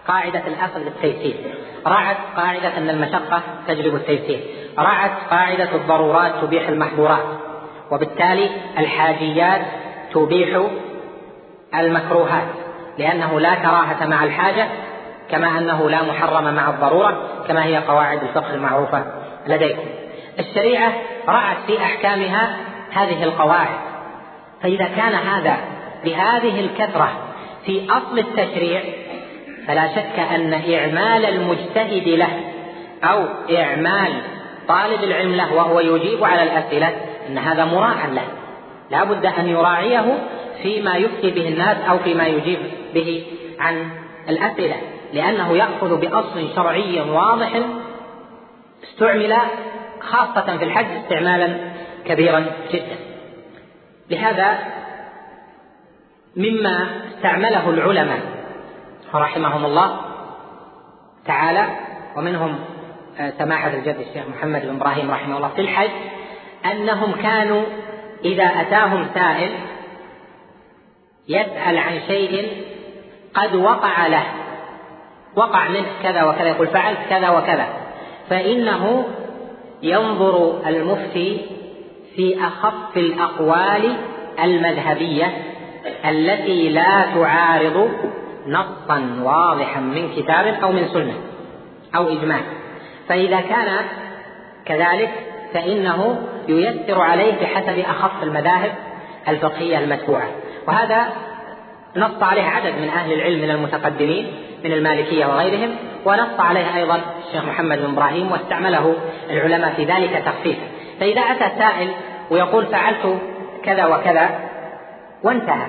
قاعدة الأصل للتيسير، رعت قاعدة أن المشقة تجلب التيسير، رعت قاعدة الضرورات تبيح المحظورات، وبالتالي الحاجيات تبيح المكروهات، لأنه لا كراهة مع الحاجة كما أنه لا محرم مع الضرورة كما هي قواعد الفقه المعروفة لديكم. الشريعة رعت في أحكامها هذه القواعد. فإذا كان هذا بهذه الكثرة في أصل التشريع فلا شك أن إعمال المجتهد له أو إعمال طالب العلم له وهو يجيب على الأسئلة أن هذا مراعا له. لا بد أن يراعيه فيما يفتي به الناس أو فيما يجيب به عن الأسئلة لأنه يأخذ بأصل شرعي واضح استعمل خاصة في الحج استعمالا كبيرا جدا. لهذا مما استعمله العلماء رحمهم الله تعالى ومنهم آه، سماحة الجد الشيخ محمد بن إبراهيم رحمه الله في الحج أنهم كانوا إذا أتاهم سائل يسأل عن شيء قد وقع له وقع منه كذا وكذا يقول فعلت كذا وكذا فإنه ينظر المفتي في أخف الأقوال المذهبية التي لا تعارض نصا واضحا من كتاب أو من سنة أو إجماع. فإذا كان كذلك فإنه ييسر عليه بحسب أخف المذاهب الفقهية المتبوعة. وهذا نص عليه عدد من أهل العلم من المتقدمين من المالكية وغيرهم ونص عليه أيضا الشيخ محمد بن إبراهيم واستعمله العلماء في ذلك تخفيفا فإذا أتى سائل ويقول فعلت كذا وكذا وانتهى.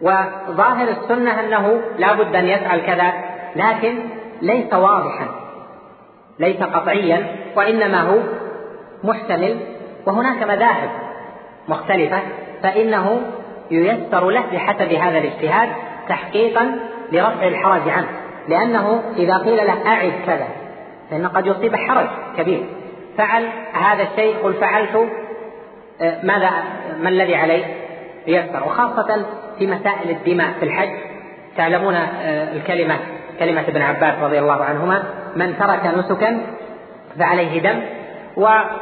وظاهر السنة أنه لا بد أن يفعل كذا لكن ليس واضحا ليس قطعيا وإنما هو محتمل وهناك مذاهب مختلفة فإنه ييسر له بحسب هذا الاجتهاد تحقيقا لرفع الحرج عنه لأنه إذا قيل له أعد كذا فإن قد يصيب حرج كبير. فعل هذا الشيء قل فعلت آه، ماذا ما الذي عليه؟ ييسر. وخاصة في مسائل الدماء في الحج. تعلمون آه، الكلمة كلمة ابن عباس رضي الله عنهما من ترك نسكا فعليه دم وأخذت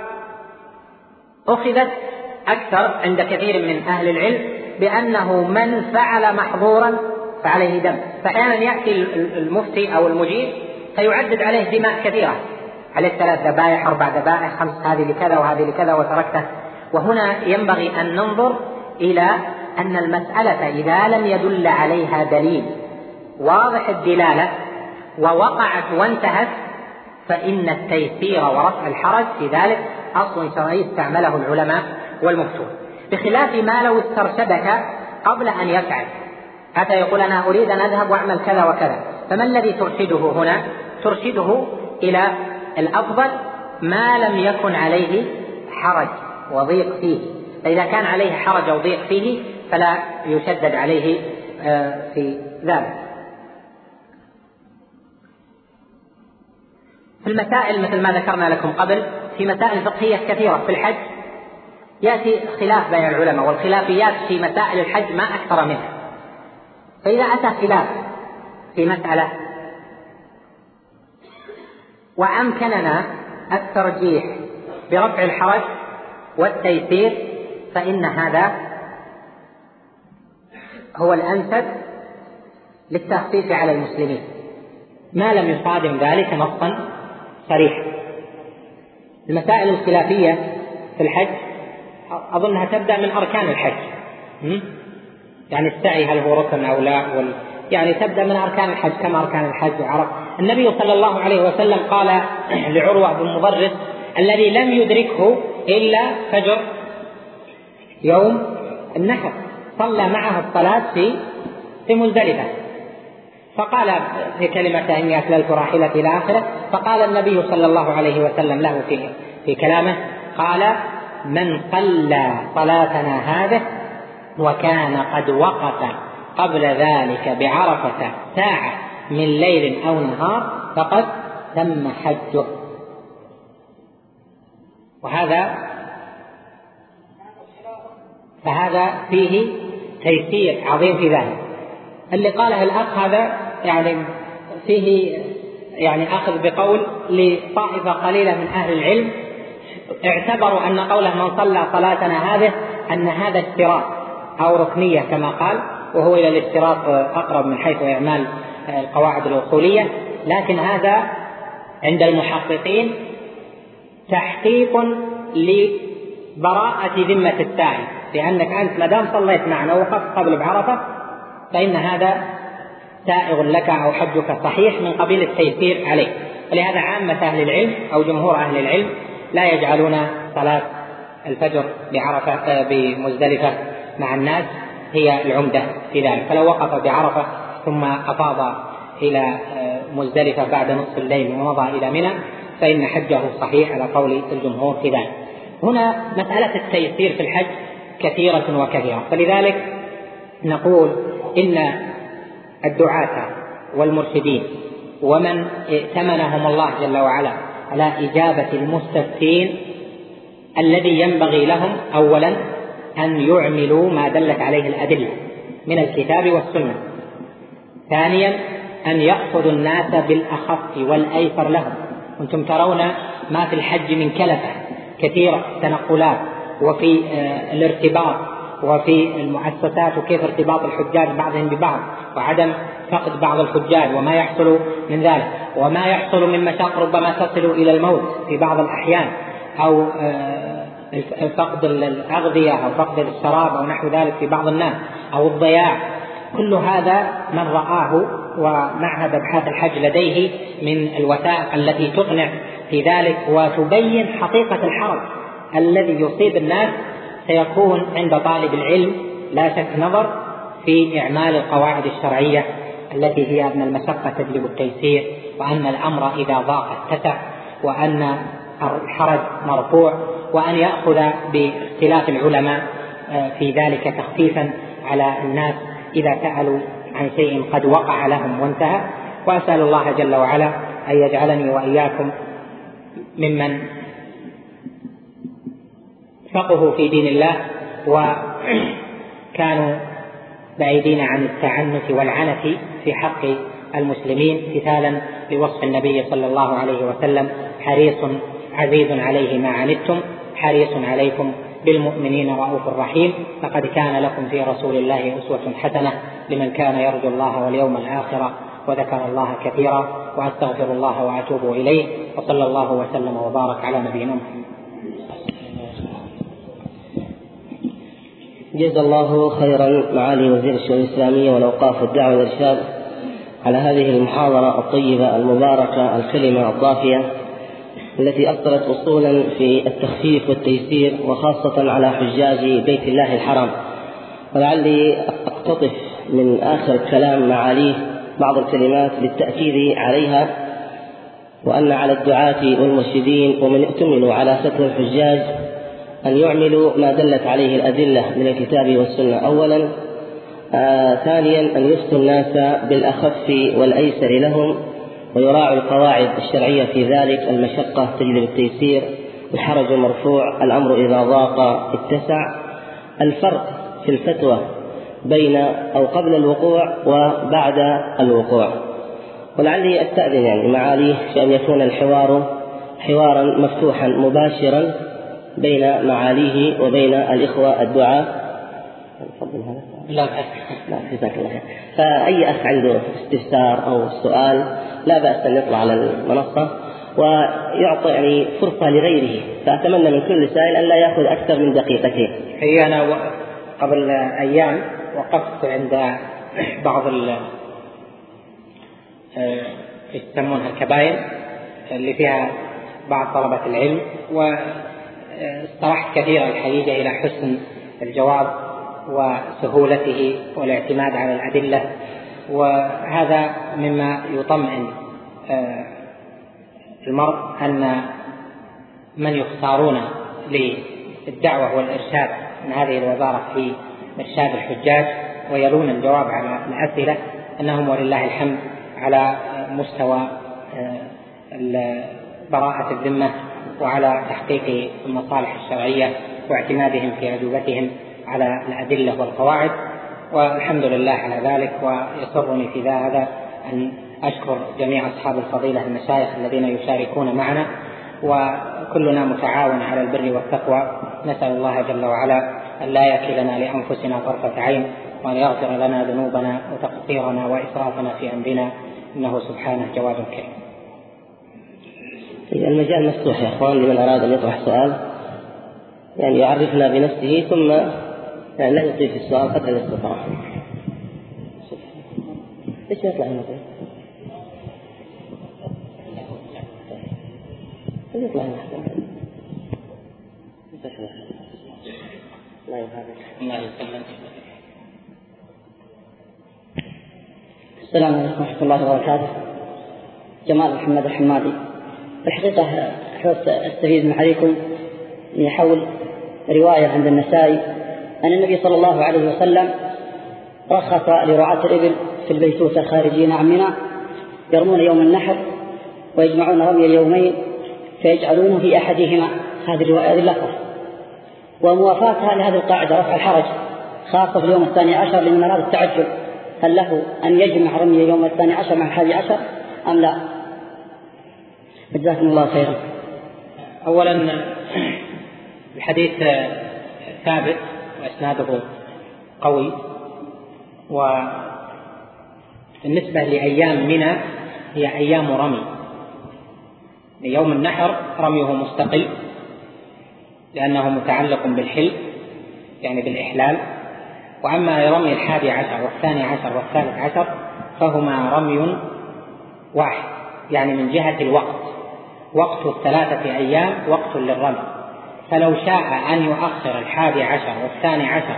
أكثر عند كثير من أهل العلم بأنه من فعل محظورا فعليه دم. فأحيانا يأتي المفتي أو المجيب فيعدد عليه دماء كثيرة. عليه ثلاث ذبائح أربع ذبائح خمس هذه لكذا وهذه لكذا وتركته. وهنا ينبغي أن ننظر إلى أن المسألة إذا لم يدل عليها دليل واضح الدلالة ووقعت وانتهت فإن التيسير ورفع الحرج في ذلك أصل شرعي استعمله العلماء والمفتون. بخلاف ما لو استرشدك قبل أن يفعل أتى يقول أنا أريد أن أذهب وأعمل كذا وكذا فما الذي ترشده هنا؟ ترشده إلى الأفضل ما لم يكن عليه حرج وضيق فيه. فإذا كان عليه حرج أو ضيق فيه فلا يشدد عليه آه، في ذلك. في المسائل مثل ما ذكرنا لكم قبل في مسائل فقهية كثيرة. في الحج يأتي خلاف بين العلماء والخلافيات في مسائل الحج ما أكثر منها. فإذا أتى خلاف في مسألة وأمكننا الترجيح برفع الحرج والتيسير فإن هذا هو الأنسب للتخفيف على المسلمين. ما لم يصادم ذلك نصا صريحا. المسائل الخلافية في الحج أظنها تبدأ من أركان الحج. يعني السعي هل هو ركن أو لا وال... يعني تبدأ من أركان الحج كما أركان الحج وعرف النبي صلى الله عليه وسلم قال (clears throat) لعروة بن مضرس الذي لم يدركه إلا فجر يوم النحر. صلى معه الصلاة في في مزدلفة. فقال في كلمة إني أكللت راحلتي إلى آخره فقال النبي صلى الله عليه وسلم له في في كلامه قال من صلى صلاتنا هذه وكان قد وقف قبل ذلك بعرفة ساعة من ليل أو نهار فقد تم حجه. وهذا فهذا فيه تيسير عظيم في ذلك. اللي قاله الأخ هذا يعني فيه يعني أخذ بقول لطائفة قليلة من أهل العلم اعتبروا أن قوله من صلى صلاتنا هذه أن هذا اشتراط أو ركنية كما قال وهو إلى الاشتراط أقرب من حيث إعمال القواعد الأصولية لكن هذا عند المحققين تحقيق لبراءة ذمة السائل لأنك أنت ما دام صليت معنا ووقفت قبل بعرفة فإن هذا سائغ لك أو حجك صحيح من قبيل التيسير عليه ولهذا عامة أهل العلم أو جمهور أهل العلم لا يجعلون صلاة الفجر بعرفة آه، بمزدلفة مع الناس هي العمدة في ذلك. فلو وقف بعرفة ثم أفاض إلى آه، مزدلفة بعد نصف الليل ومضى إلى منى فإن حجه صحيح على قول الجمهور في ذلك. هنا مسألة التيسير في الحج كثيرة وكثيرة فلذلك نقول إن الدعاة والمرشدين ومن ائتمنهم الله جل وعلا على إجابة المستفتين الذي ينبغي لهم أولا أن يعملوا ما دلت عليه الأدلة من الكتاب والسنة. ثانيا أن يأخذوا الناس بالأخف والأيسر لهم. أنتم ترون ما في الحج من كلفة كثيرة تنقلات وفي آه، الارتباط وفي المؤسسات وكيف ارتباط الحجاج بعضهم ببعض وعدم فقد بعض الحجاج وما يحصل من ذلك. وما يحصل من مشاق ربما تصل إلى الموت في بعض الأحيان أو آه، فقد الأغذية أو فقد الشراب أو نحو ذلك في بعض الناس أو الضياع. كل هذا من رآه ومعهد أبحاث الحج لديه من الوثائق التي تقنع في ذلك وتبين حقيقة الحرج. الذي يصيب الناس سيكون عند طالب العلم لا شك نظر في إعمال القواعد الشرعية التي هي أن المشقة تجلب التيسير وأن الأمر إذا ضاق اتسع وأن الحرج مرفوع وأن يأخذ باختلاف العلماء آه، في ذلك تخفيفا على الناس إذا سألوا عن شيء قد وقع لهم وانتهى. وأسأل الله جل وعلا أن يجعلني وإياكم ممن فقهوا في دين الله وكانوا بعيدين عن التعنت والعنف في حق المسلمين مثالا لوصف النبي صلى الله عليه وسلم حريص عزيز عليه ما عنتم حريص عليكم بالمؤمنين رؤوف رحيم. لقد كان لكم في رسول الله أسوة حسنة لمن كان يرجو الله واليوم الآخر وذكر الله كثيرا وأستغفر الله وأتوب إليه وصلى الله وسلم وبارك على نبينا محمد. جزا الله خيرا معالي وزير الشؤون الإسلامية والأوقاف والدعوة والإرشاد على هذه المحاضرة الطيبة المباركة الكلمة الضافية التي أثرت أصولا في التخفيف والتيسير وخاصة على حجاج بيت الله الحرام. ولعلي أقتطف من آخر كلام معاليه بعض الكلمات للتأكيد عليها وأن على الدعاة والمرشدين ومن ائتمنوا على ستر الحجاج أن يعملوا ما دلت عليه الأدلة من الكتاب والسنة. أولا آه ثانيا أن يفتوا الناس بالأخف والأيسر لهم ويراعوا القواعد الشرعية في ذلك. المشقة تجلب التيسير الحرج مرفوع الأمر إذا ضاق اتسع. الفرق في الفتوى بين أو قبل الوقوع وبعد الوقوع. ولعلي أستأذن يعني معاليه في أن يكون الحوار حوارا مفتوحا مباشرا. بين معاليه وبين الإخوة الدعاء. هذا. لا لا جزاك الله خير. فأي أخ عنده استفسار أو سؤال لا بأس أن يطلع على المنصة ويعطي يعني فرصة لغيره. فأتمنى من كل سائل أن لا يأخذ أكثر من دقيقتين. هي أنا قبل أيام وقفت عند بعض ال آه، يسمونها الكباين اللي فيها بعض طلبة العلم واسترحت كثيرا الحقيقة إلى حسن الجواب وسهولته والاعتماد على الأدلة وهذا مما يطمئن آه، المرء أن من يختارون للدعوة والإرشاد من هذه الوزارة في إرشاد الحجاج ويلون الجواب على الأسئلة أنهم ولله الحمد على مستوى آه، براءة الذمة وعلى تحقيق المصالح الشرعية واعتمادهم في أجوبتهم على الأدلة والقواعد. والحمد لله على ذلك ويسرني في هذا أن أشكر جميع أصحاب الفضيلة المشايخ الذين يشاركون معنا. وكلنا متعاون على البر والتقوى. نسأل الله جل وعلا أن لا يكلنا لأنفسنا طرفة عين وأن يغفر لنا ذنوبنا وتقصيرنا وإسرافنا في أمرنا. إنه سبحانه جواد كريم المجال مفتوح يا إخوان لمن أراد أن يطرح سؤال يعني يعرفنا بنفسه ثم يعني لا يطيل في السؤال قدر الاستطاعه ما يطلع هنا طيب؟ يطلع هنا السلام عليكم ورحمة الله وبركاته. جمال محمد الحمادي. الحقيقة حرصت أستفيد من عليكم من حول رواية عند النسائي. أن النبي صلى الله عليه وسلم رخص لرعاة الإبل في البيتوتة الخارجين عن منى يرمون يوم النحر ويجمعون رمي اليومين فيجعلونه في أحدهما. هذه الرواية هذه اللفظة. وموافاتها لهذه القاعدة رفع الحرج خاصة في اليوم الثاني عشر لمن أراد التعجل هل له أن يجمع رمي يوم الثاني عشر مع الحادي عشر أم لا؟ جزاكم الله خيرا. أولا الحديث ثابت وإسناده قوي وبالنسبة لأيام منى هي أيام رمي. ليوم النحر رميه مستقل لأنه متعلق بالحل يعني بالإحلال. وأما رمي الحادي عشر والثاني عشر والثالث عشر فهما رمي واحد يعني من جهة الوقت. وقت الثلاثة أيام وقت للرمي فلو شاء أن يؤخر الحادي عشر والثاني عشر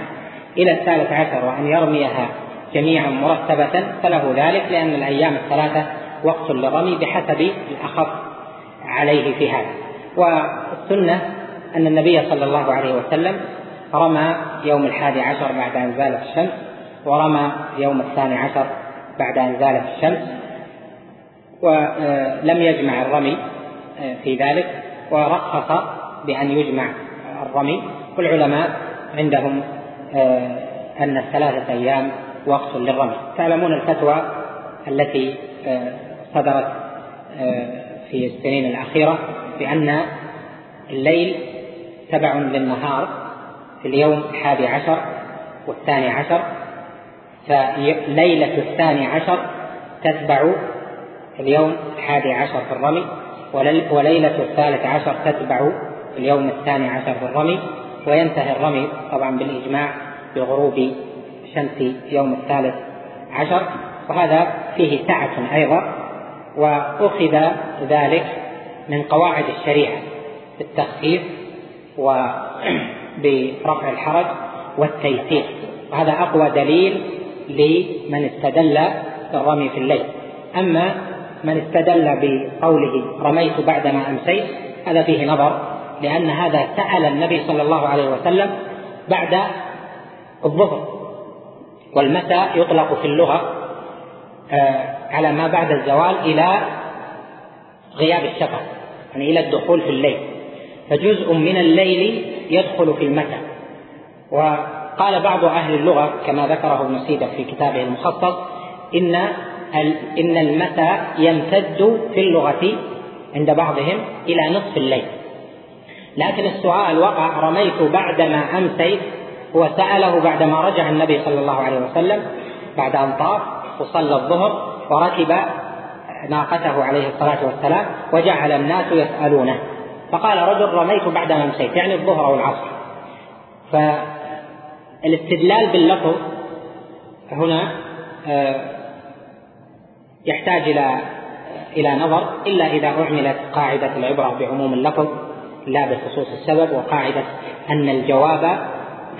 إلى الثالث عشر وأن يرميها جميعا مرتبة فله ذلك لأن الأيام الثلاثة وقت للرمي بحسب الأخف عليه في هذا. والسنة أن النبي صلى الله عليه وسلم رمى يوم الحادي عشر بعد أن زالت الشمس ورمى يوم الثاني عشر بعد أن زالت الشمس ولم يجمع الرمي. في ذلك ورخص بأن يجمع الرمي. والعلماء عندهم أن الثلاثة أيام وقت للرمي. تعلمون الفتوى التي صدرت في السنين الأخيرة بأن الليل تبع للنهار في اليوم الحادي عشر والثاني عشر فليلة الثاني عشر تتبع اليوم الحادي عشر في الرمي. وليلة الثالث عشر تتبع اليوم الثاني عشر في الرمي وينتهي الرمي طبعا بالإجماع بغروب شمس يوم الثالث عشر وهذا فيه سعة أيضا وأخذ ذلك من قواعد الشريعة في التخفيف وبرفع (clears throat) الحرج والتيسير وهذا أقوى دليل لمن استدل بالرمي في الليل. أما من استدل بقوله رميت بعدما أمسيت هذا فيه نظر لأن هذا سأل النبي صلى الله عليه وسلم بعد الظهر والمساء يطلق في اللغة آه، على ما بعد الزوال إلى غياب الشفق يعني إلى الدخول في الليل. فجزء من الليل يدخل في المساء. وقال بعض أهل اللغة كما ذكره ابن سيدة في كتابه المخصص إن إن المساء يمتد في اللغة عند بعضهم إلى نصف الليل. لكن السؤال وقع رميت بعدما أمسيت؟ هو سأله بعدما رجع النبي صلى الله عليه وسلم بعد أن طاف وصلى الظهر وركب ناقته عليه الصلاة والسلام وجعل الناس يسألونه. فقال رجل رميت بعدما أمسيت يعني الظهر أو العصر. فالاستدلال باللفظ هنا آه، يحتاج إلى إلى نظر إلا إذا أعملت قاعدة العبرة بعموم اللفظ لا بخصوص السبب وقاعدة أن الجواب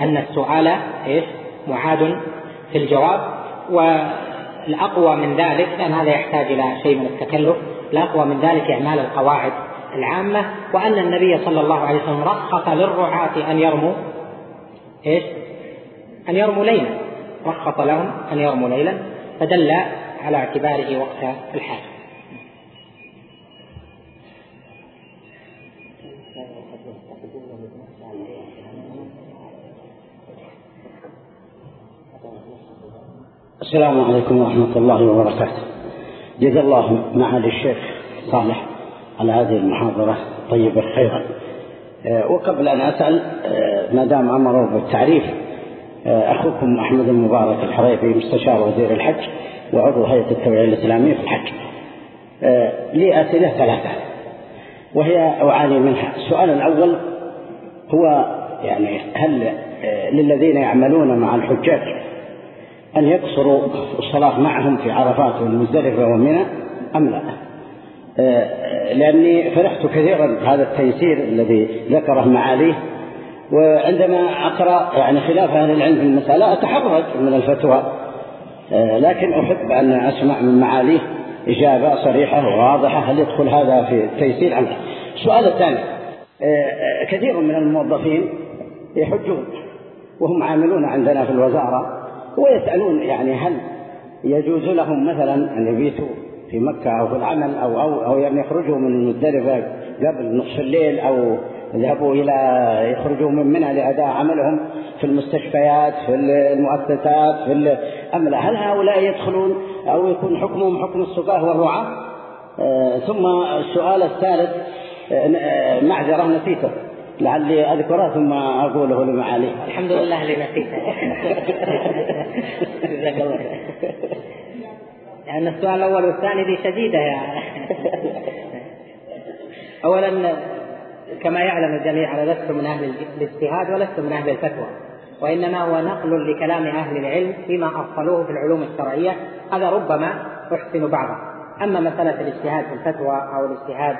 أن السؤال إيش؟ معاد في الجواب. والأقوى من ذلك لأن هذا يحتاج إلى شيء من التكلف الأقوى من ذلك إعمال القواعد العامة وأن النبي صلى الله عليه وسلم رخص للرعاة أن يرموا إيش؟ أن يرموا ليلا. رخص لهم أن يرموا ليلا. فدل على اعتباره وقت الحاجة. السلام عليكم ورحمة الله وبركاته. جزا الله معالي الشيخ صالح على هذه المحاضرة طيبة خيرا آه، وقبل أن أسأل آه، ما دام أمروا بالتعريف آه، أخوكم أحمد المبارك الحريفي مستشار وزير الحج وعضو هيئة التوعية الإسلامية في الحج. لي أسئلة ثلاثة وهي أعاني منها. السؤال الأول هو يعني هل للذين يعملون مع الحجاج أن يقصروا الصلاة معهم في عرفات والمزدلفة ومنى أم لا؟ لأني فرحت كثيرا بهذا التيسير الذي ذكره معاليه وعندما أقرأ يعني خلاف أهل العلم في المسألة أتحرج من الفتوى. لكن أحب أن أسمع من معاليه إجابة صريحة وواضحة. هل يدخل هذا في التيسير أم لا؟ السؤال الثاني كثير من الموظفين يحجون وهم عاملون عندنا في الوزارة ويسألون يعني هل يجوز لهم مثلا أن يبيتوا في مكة أو في العمل أو أو أو يعني يخرجوا من المزدلفة قبل نصف الليل أو يذهبوا إلى يخرجوا من منى لأداء عملهم في المستشفيات في المؤسسات في أم لا هل هؤلاء يدخلون أو يكون حكمهم حكم السفاه والرعاة؟ آه، ثم السؤال الثالث آه، معذرة نسيته لعلي أذكره ثم أقوله لمعالي الحمد لله اللي نسيته. (laughs) جزاك الله لأن السؤال الأول والثاني دي شديدة يا أولا كما يعلم الجميع أنا لست من أهل الاجتهاد ولست من أهل الفتوى. وإنما هو نقل لكلام أهل العلم فيما أصلوه في العلوم الشرعية هذا ربما أحسن بعضه. أما مسألة الاجتهاد في الفتوى أو الاجتهاد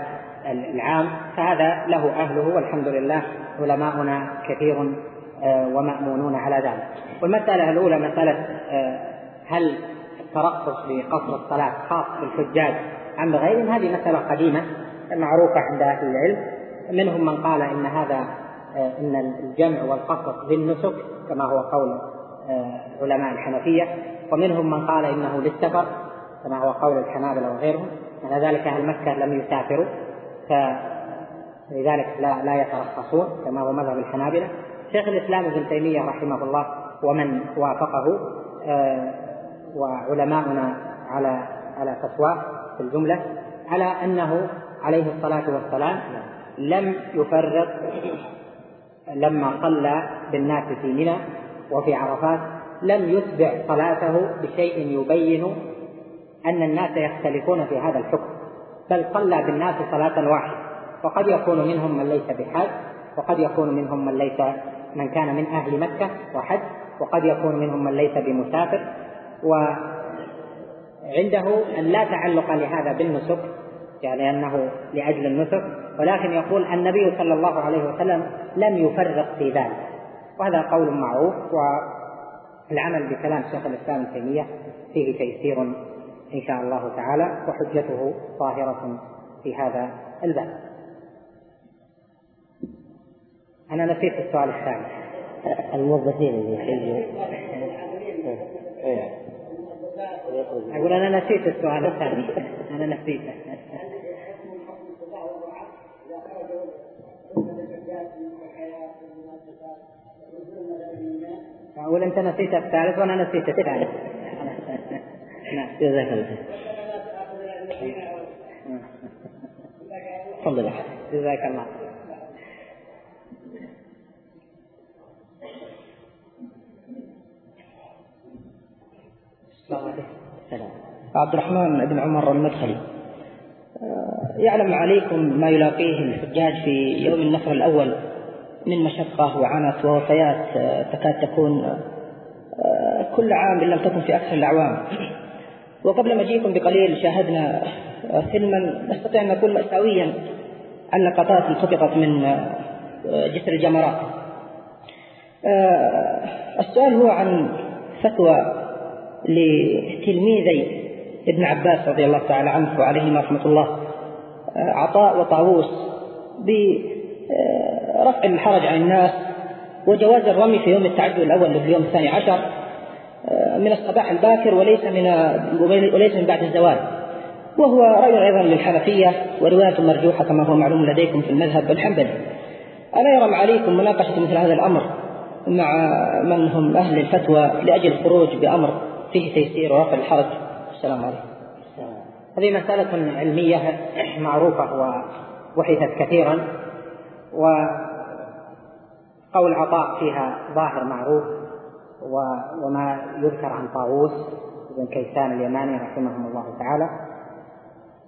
العام فهذا له أهله والحمد لله علماؤنا كثير آه، ومأمونون على ذلك. والمسألة الأولى مسألة آه، هل الترخص بقصر الصلاة خاص بالحجاج عن غيرهم هذه مسألة قديمة معروفة عند أهل العلم. منهم من قال إن هذا آه، إن الجمع والقصر بالنسك كما هو قول علماء الحنفية. ومنهم من قال إنه للسفر كما هو قول الحنابلة وغيرهم. على ذلك أهل مكة لم يسافروا فلذلك لا لا يترخصون كما هو مذهب الحنابلة. شيخ الإسلام ابن تيمية رحمه الله ومن وافقه آه، وعلماؤنا على على فتواه في الجملة على أنه عليه الصلاة والسلام لم يفرق لما صلى بالناس في منى وفي عرفات لم يتبع صلاته بشيء يبين أن الناس يختلفون في هذا الحكم بل صلى بالناس صلاة واحدة وقد يكون منهم من ليس بحاج وقد يكون منهم من ليس من كان من أهل مكة وحج وقد يكون منهم من ليس بمسافر وعنده أن لا تعلق لهذا بالنسك يعني أنه لأجل النسك ولكن يقول النبي صلى الله عليه وسلم لم يفرق في ذلك. وهذا قول معروف والعمل بكلام شيخ الإسلام ابن تيمية فيه تيسير إن شاء الله تعالى وحجته ظاهرة في هذا الباب. أنا نسيت السؤال الثاني. الموظفين اللي أقول أنا نسيت السؤال الثاني. أنا نسيته. أقول أنت نسيت الثالث وأنا نسيت الثالث. نعم. جزاك الله تفضل جزاك الله. عبد الرحمن بن عمر المدخلي. آه، يعلم عليكم ما يلاقيه الحجاج في يوم النفر الأول. من مشقة وعنت ووفيات آه، تكاد تكون آه، كل عام إن لم تكن في أكثر الأعوام. وقبل مجيئكم بقليل شاهدنا فيلما نستطيع أن نقول مأساويا عن لقطات انقطعت من جسر الجمرات. السؤال هو عن فتوى لتلميذي ابن عباس رضي الله تعالى عنه وعليهما رحمة الله آه، عطاء وطاووس برفع الحرج عن الناس وجواز الرمي في يوم التعجل الأول في اليوم الثاني عشر آه، من الصباح الباكر وليس من وليس من بعد الزوال. وهو رأي أيضا للحنفية ورواية مرجوحة كما هو معلوم لديكم في المذهب الحنبلي ألا يرى عليكم مناقشة مثل هذا الأمر مع من هم أهل الفتوى لأجل الخروج بأمر فيه تيسير ورفع الحرج؟ السلام عليكم. هذه مسألة علمية معروفة وبحثت كثيرا. وقول عطاء فيها ظاهر معروف وما يذكر عن طاووس بن كيسان اليماني رحمه الله تعالى.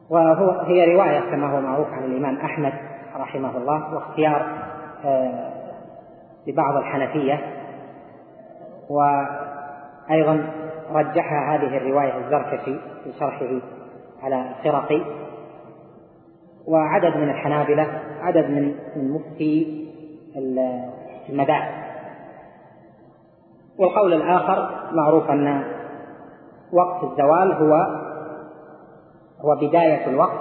وهو هي رواية كما هو معروف عن الإمام أحمد رحمه الله واختيار آه، لبعض الحنفية. وأيضا رجحها هذه الرواية الزركشي في شرحه على الخرقي وعدد من الحنابلة عدد من من مفتي المذاهب. والقول الآخر معروف أن وقت الزوال هو هو بداية الوقت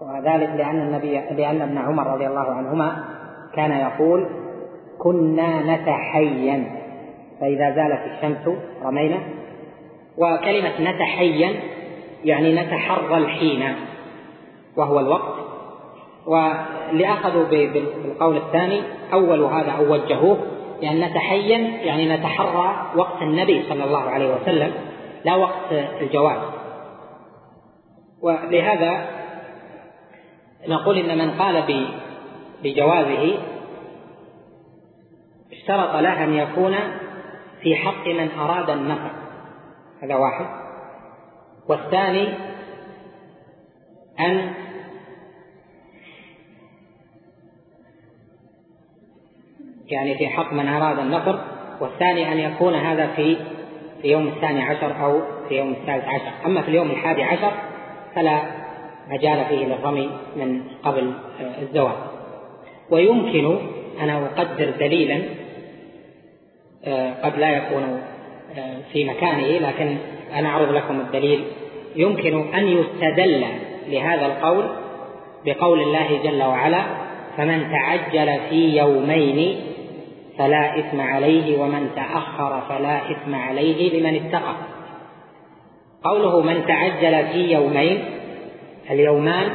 وذلك لأن النبي لأن ابن عمر رضي الله عنهما كان يقول كنا نتحين فإذا زالت الشمس رمينا. وكلمة نتحين يعني نتحرى الحين وهو الوقت. واللي أخذوا بالقول الثاني أول هذا أو وجهوه يعني نتحين يعني نتحرى وقت النبي صلى الله عليه وسلم لا وقت الجواز ولهذا نقول إن من قال بجوازه اشترط له أن يكون في حق من أراد النفع. هذا واحد. والثاني أن يعني في حق من أراد النفر والثاني أن يكون هذا في في يوم الثاني عشر أو في يوم الثالث عشر. أما في اليوم الحادي عشر فلا مجال فيه للرمي من قبل الزواج ويمكن أنا أقدر دليلا آه، قد لا يكون آه، في مكانه لكن أنا أعرض لكم الدليل. يمكن أن يستدل لهذا القول بقول الله جل وعلا فمن تعجل في يومين فلا إثم عليه ومن تأخر فلا إثم عليه لمن اتقى. قوله من تعجل في يومين اليومان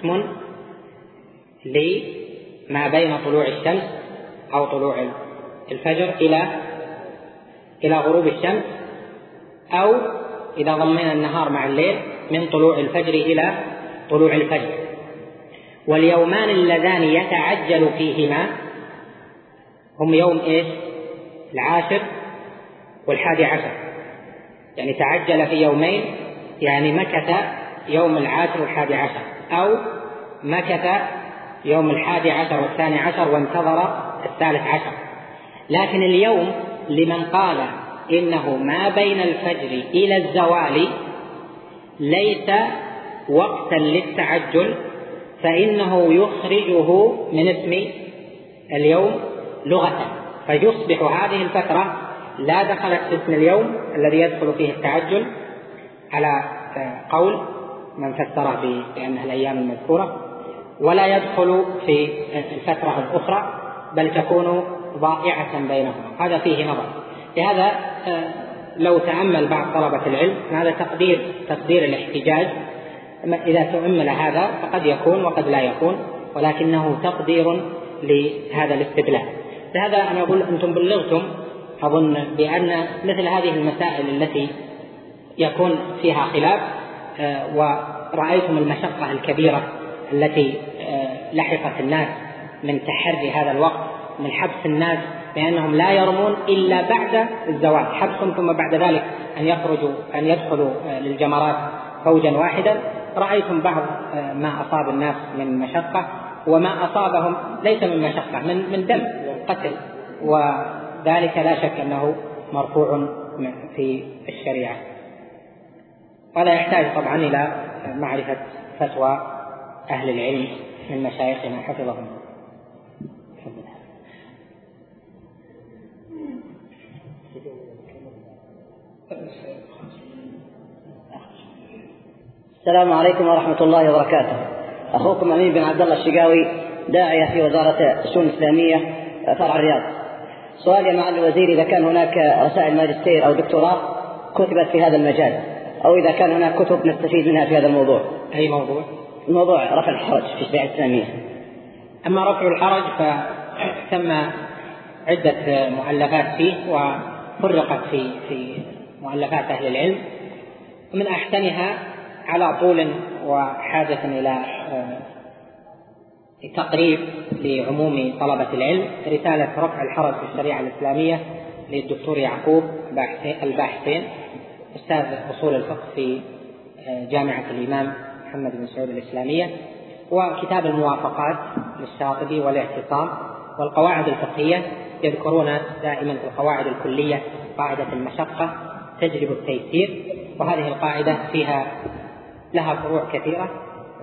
اسم لما بين طلوع الشمس أو طلوع الفجر إلى إلى غروب الشمس أو إذا ضمنا النهار مع الليل من طلوع الفجر إلى طلوع الفجر. واليومان اللذان يتعجل فيهما هم يوم إيش؟ العاشر والحادي عشر. يعني تعجل في يومين يعني مكث يوم العاشر والحادي عشر أو مكث يوم الحادي عشر والثاني عشر وانتظر الثالث عشر. لكن اليوم لمن قال إنه ما بين الفجر إلى الزوال ليس وقتا للتعجل فإنه يخرجه من اسم اليوم لغة. فيصبح هذه الفترة لا دخلت في اسم اليوم الذي يدخل فيه التعجل على قول من فسره بأنها الأيام المذكورة ولا يدخل في الفترة الأخرى بل تكون ضائعة بينهما. هذا فيه نظر. لهذا آه، لو تأمل بعض طلبة العلم هذا تقدير تقدير الاحتجاج إذا تؤمل هذا فقد يكون وقد لا يكون ولكنه تقدير لهذا الاستدلال. لهذا أنا أقول أنتم بلغتم أظن بأن مثل هذه المسائل التي يكون فيها خلاف آه، ورأيتم المشقة الكبيرة التي آه، لحقت الناس من تحري هذا الوقت من حبس الناس بأنهم لا يرمون إلا بعد الزواج حبسهم ثم بعد ذلك أن يخرجوا أن يدخلوا آه، للجمرات فوجا واحدا. رأيتم بعض ما أصاب الناس من مشقة وما أصابهم ليس من مشقة من من دم قتل وذلك لا شك أنه مرفوع في الشريعة. ولا يحتاج طبعا إلى معرفة فتوى أهل العلم من مشايخنا. حفظهم. السلام عليكم ورحمة الله وبركاته. أخوكم أمين بن عبد الله الشقاوي داعية في وزارة الشؤون الإسلامية فرع الرياض. سؤال يا معالي الوزير إذا كان هناك رسائل ماجستير أو دكتوراه كتبت في هذا المجال أو إذا كان هناك كتب نستفيد منها في هذا الموضوع؟ أي موضوع؟ موضوع رفع الحرج في الشريعة الإسلامية. أما رفع الحرج فتم عدة مؤلفات فيه وفرقت في في مؤلفات أهل العلم. ومن أحسنها على طول وحاجة إلى تقريب لعموم طلبة العلم رسالة رفع الحرج في الشريعة الإسلامية للدكتور يعقوب الباحثين أستاذ أصول الفقه في آه، جامعة الإمام محمد بن سعود الإسلامية وكتاب الموافقات للشاطبي والاعتصام والقواعد الفقهية يذكرون دائما في القواعد الكلية قاعدة المشقة تجلب التيسير وهذه القاعدة فيها لها فروع كثيرة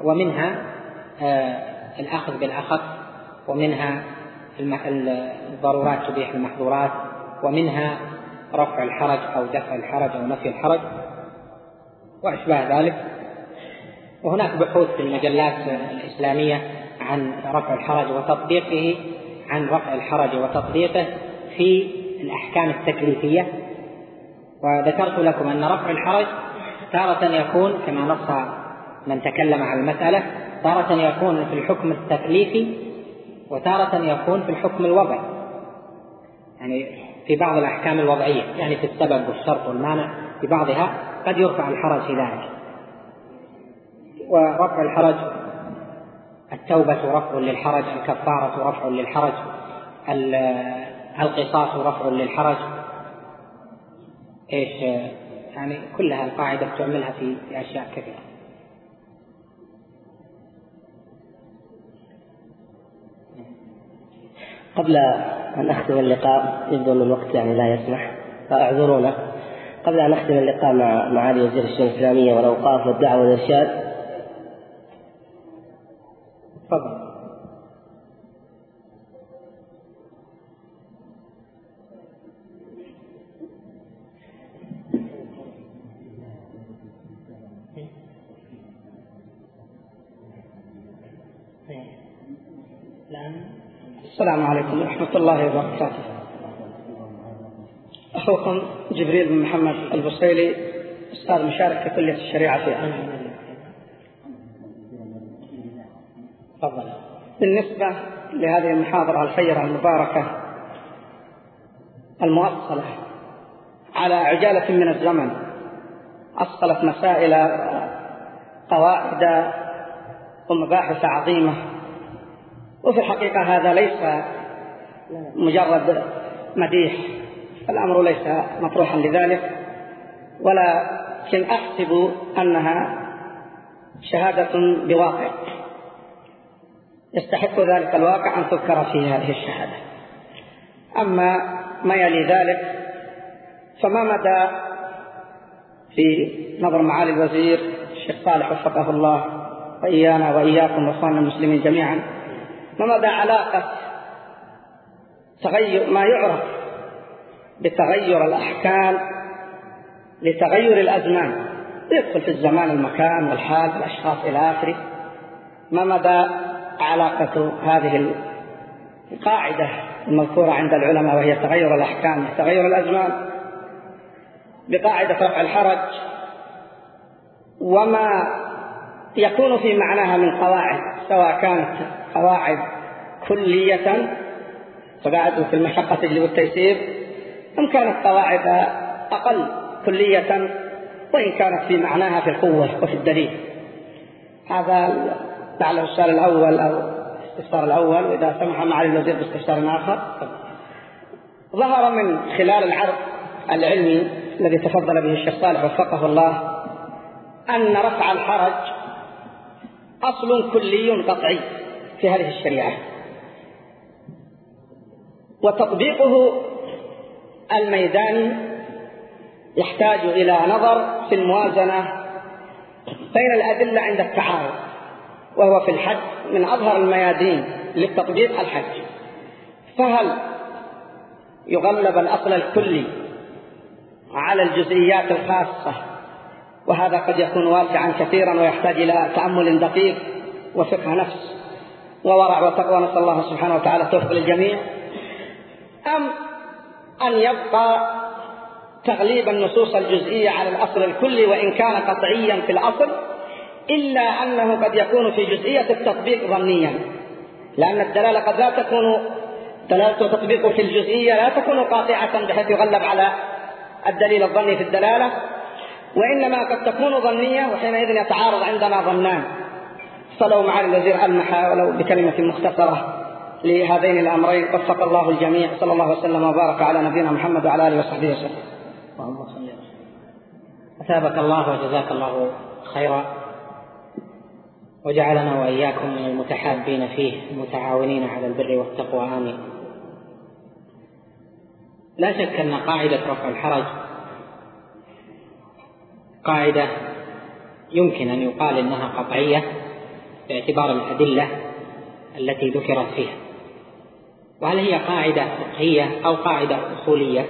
ومنها آه الأخذ بالأخذ ومنها الضرورات تبيح المحظورات ومنها رفع الحرج أو دفع الحرج أو نفي الحرج وأشباه ذلك. وهناك بحوث في المجلات الإسلامية عن رفع الحرج وتطبيقه عن رفع الحرج وتطبيقه في الأحكام التكليفية. وذكرت لكم أن رفع الحرج تارة يكون كما نص من تكلم عن المسألة تارة يكون في الحكم التكليفي وتارة يكون في الحكم الوضعي. يعني في بعض الأحكام الوضعية يعني في السبب والشرط والمانع في بعضها قد يرفع الحرج في ذلك. ورفع الحرج التوبة رفع للحرج الكفارة رفع للحرج القصاص رفع للحرج. إيش؟ يعني كلها القاعدة تعملها في أشياء كثيرة. قبل أن أختم اللقاء يبدو أن الوقت يعني لا يسمح فأعذرونا. قبل أن أختم اللقاء مع معالي وزير الشؤون الإسلامية والأوقاف والدعوة والإرشاد السلام عليكم ورحمة الله وبركاته. أخوكم جبريل بن محمد البصيلي أستاذ مشارك في كلية الشريعة في أمن تفضل. بالنسبة لهذه المحاضرة الخيرة المباركة المؤصلة على عجالة من الزمن أصلت مسائل قواعد ومباحث عظيمة وفي الحقيقة هذا ليس مجرد مديح. الأمر ليس مطروحا لذلك ولكن أحسب أنها شهادة بواقع. يستحق ذلك الواقع أن تذكر في هذه الشهادة. أما ما يلي ذلك فما مدى في نظر معالي الوزير؟ الشيخ صالح وفقه الله وإيانا وإياكم وإخواننا المسلمين جميعا. ما مدى علاقة تغير ما يعرف بتغير الأحكام لتغير الأزمان؟ يدخل في الزمان المكان والحال والأشخاص إلى آخره. ما مدى علاقة هذه القاعدة المذكورة عند العلماء وهي تغير الأحكام تغير الأزمان؟ بقاعدة رفع الحرج. وما يكون في معناها من قواعد سواء كانت قواعد كلية قواعد في المشقة تجلب التيسير أم كانت قواعد أقل كلية وإن كانت في معناها في القوة وفي الدليل. هذا لعله السؤال الأول أو الاستفسار الأول وإذا سمح معالي الوزير باستفسار آخر. ظهر من خلال العرض العلمي الذي تفضل به الشيخ صالح وفقه الله أن رفع الحرج أصل كلي قطعي. في هذه الشريعة. وتطبيقه الميداني يحتاج إلى نظر في الموازنة بين الأدلة عند التعارض وهو في الحج من أظهر الميادين للتطبيق الحج. فهل يغلب الأصل الكلي على الجزئيات الخاصة؟ وهذا قد يكون واسعا كثيرا ويحتاج إلى تأمل دقيق وفقه نفس. وورع وتقوى. نسأل الله سبحانه وتعالى التوفيق للجميع. أم أن يبقى تغليب النصوص الجزئية على الأصل الكلي وإن كان قطعيا في الأصل إلا أنه قد يكون في جزئية التطبيق ظنيا. لأن الدلالة قد لا تكون دلالة التطبيق في الجزئية لا تكون قاطعة بحيث يغلب على الدليل الظني في الدلالة وإنما قد تكون ظنية وحينئذ يتعارض عندنا ظنان. فلو معالي الوزير ألمح ولو بكلمة مختصرة لهذين الأمرين وفق الله الجميع صلى الله وسلم وبارك على نبينا محمد وعلى آله وصحبه وسلم. أثابك الله وجزاك الله خيرا. وجعلنا وإياكم من المتحابين فيه المتعاونين على البر والتقوى آمين. لا شك أن قاعدة رفع الحرج قاعدة يمكن أن يقال إنها قطعية. باعتبار الأدلة التي ذكرت فيها. وهل هي قاعدة فقهية أو قاعدة أصولية؟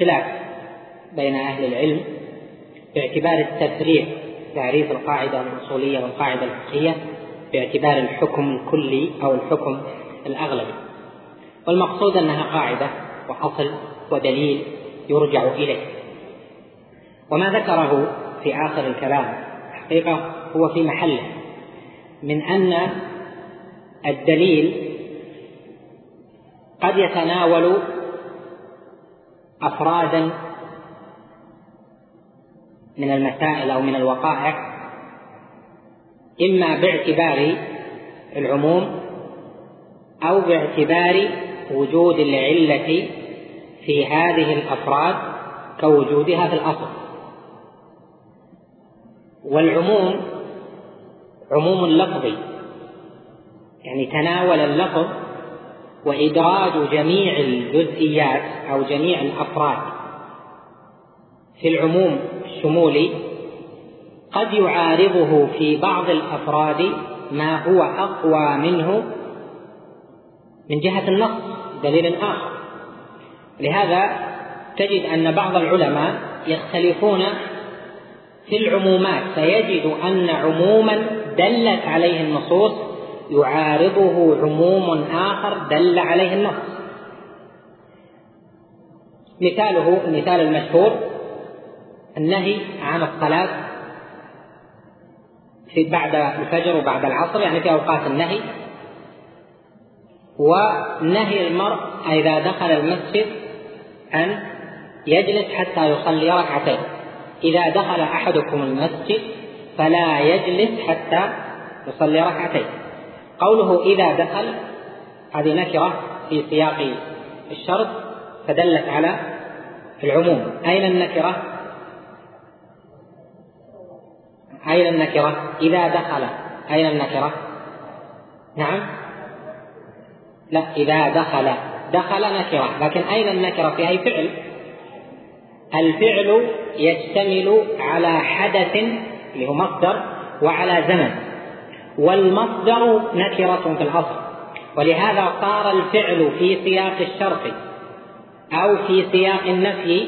خلاف بين أهل العلم باعتبار التفريع تعريف القاعدة الأصولية والقاعدة الفقهية باعتبار الحكم الكلي أو الحكم الأغلبي. والمقصود أنها قاعدة وأصل ودليل يرجع إليه. وما ذكره في آخر الكلام حقيقة هو في محله. من أن الدليل قد يتناول أفرادا من المسائل أو من الوقائع إما باعتبار العموم أو باعتبار وجود العلة في هذه الأفراد كوجودها في الأصل. والعموم عموم لفظي يعني تناول اللفظ وإدراج جميع الجزئيات أو جميع الأفراد. في العموم الشمولي قد يعارضه في بعض الأفراد ما هو أقوى منه من جهة النص دليل آخر. لهذا تجد أن بعض العلماء يختلفون في العمومات. فيجد أن عموما دلت عليه النصوص يعارضه عموم آخر دل عليه النص. مثاله المثال المشهور النهي عن الصلاة في بعد الفجر وبعد العصر يعني في أوقات النهي. ونهي المرء إذا دخل المسجد أن يجلس حتى يصلي ركعتين. إذا دخل أحدكم المسجد فلا يجلس حتى يصلي ركعتين. قوله إذا دخل هذه نكرة في سياق الشرط فدلت على العموم. أين النكرة؟ أين النكرة؟ إذا دخل. أين النكرة؟ نعم. لا إذا دخل. دخل نكرة لكن أين النكرة في أي فعل؟ الفعل يشتمل على حدث اللي هو مصدر وعلى زمن. والمصدر نكرة في الأصل. ولهذا صار الفعل في سياق الشرط أو في سياق النفي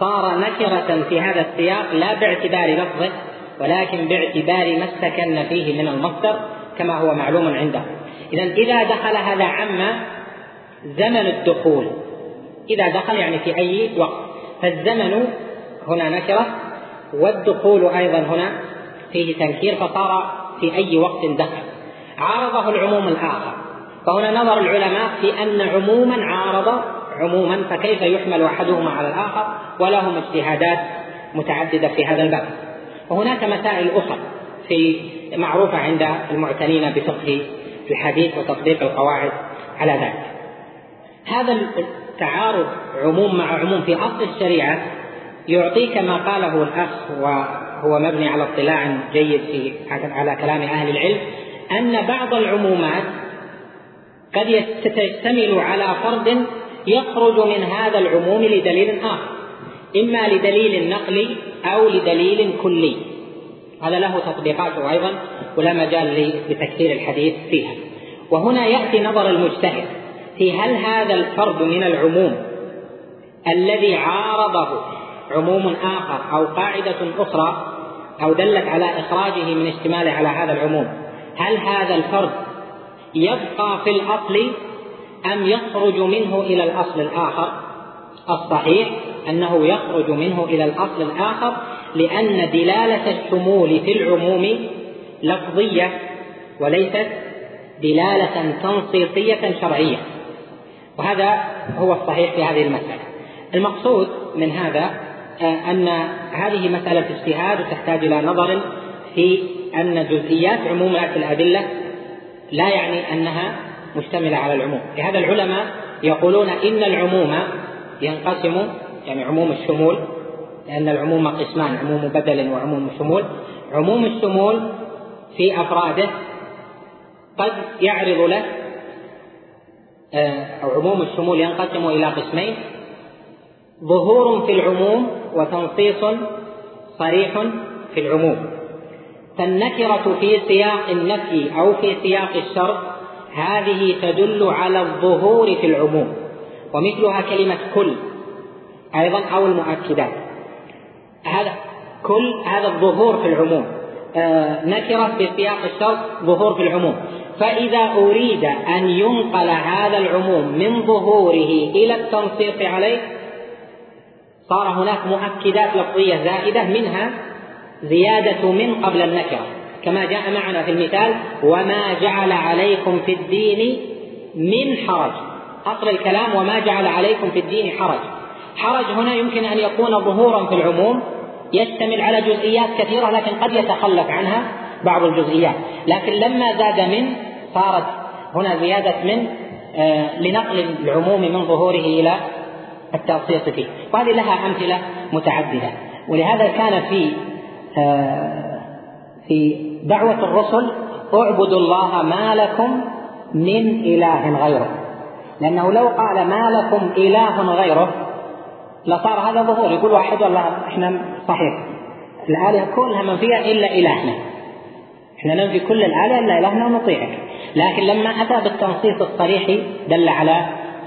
صار نكرة في هذا السياق لا باعتبار لفظه ولكن باعتبار ما استكن فيه من المصدر كما هو معلوم عنده. إذا إذا دخل هذا عم زمن الدخول. إذا دخل يعني في أي وقت. فالزمن هنا نكرة والدخول أيضا هنا فيه تنكير فصار في أي وقت دخل. عارضه العموم الآخر. فهنا نظر العلماء في أن عموما عارض عموما فكيف يحمل أحدهما على الآخر؟ ولهم اجتهادات متعددة في هذا الباب. وهناك مسائل أخرى في معروفة عند المعتنين بفقه الحديث وتطبيق القواعد على ذلك. هذا التعارض عموم مع عموم في أصل الشريعة يعطيك ما قاله الأخ وهو مبني على اطلاع جيد في على كلام أهل العلم أن بعض العمومات قد تشتمل على فرد يخرج من هذا العموم لدليل آخر إما لدليل نقلي أو لدليل كلي. هذا له تطبيقاته أيضا ولا مجال لتكثير الحديث فيها. وهنا يأتي نظر المجتهد. في هل هذا الفرد من العموم الذي عارضه عموم آخر أو قاعدة أخرى أو دلت على إخراجه من اشتماله على هذا العموم هل هذا الفرد يبقى في الأصل أم يخرج منه إلى الأصل الآخر؟ الصحيح أنه يخرج منه إلى الأصل الآخر لأن دلالة الشمول في العموم لفظية وليست دلالة تنصيصية شرعية. وهذا هو الصحيح في هذه المسألة. المقصود من هذا آه، أن هذه مسألة اجتهاد وتحتاج إلى نظر في أن جزئيات عمومات الأدلة لا يعني أنها مشتملة على العموم. لهذا العلماء يقولون إن العموم ينقسم يعني عموم الشمول لأن العموم قسمان عموم بدل وعموم شمول. عموم الشمول في أفراده قد يعرض له أو عموم الشمول ينقسم إلى قسمين. ظهور في العموم وتنصيص صريح في العموم. فالنكرة في سياق النفي أو في سياق الشرط هذه تدل على الظهور في العموم ومثلها كلمة كل أيضا أو المؤكدات. هذا كل هذا الظهور في العموم. آه نكرة في سياق الشرط ظهور في العموم. فإذا أريد أن ينقل هذا العموم من ظهوره إلى التنصيص عليه صار هناك مؤكدات لفظية زائدة منها زيادة من قبل النكرة كما جاء معنا في المثال وما جعل عليكم في الدين من حرج. أصل الكلام وما جعل عليكم في الدين حرج. حرج هنا يمكن أن يكون ظهورا في العموم يشتمل على جزئيات كثيرة لكن قد يتخلف عنها. بعض الجزئيات. لكن لما زاد من صارت هنا زيادة من آه، لنقل العموم من ظهوره إلى التبسيط فيه وهذه لها أمثلة متعددة. ولهذا كان في آه، في دعوة الرسل اعبدوا الله ما لكم من إله غيره. لأنه لو قال ما لكم إله غيره لصار هذا ظهور. يقول واحد والله إحنا صحيح. الآلهة كلها منفية إلا إلهنا. إحنا ننفي كل الآلهة إلا إلهنا ونطيعك لكن لما أتى بالتنصيص الصريح دل على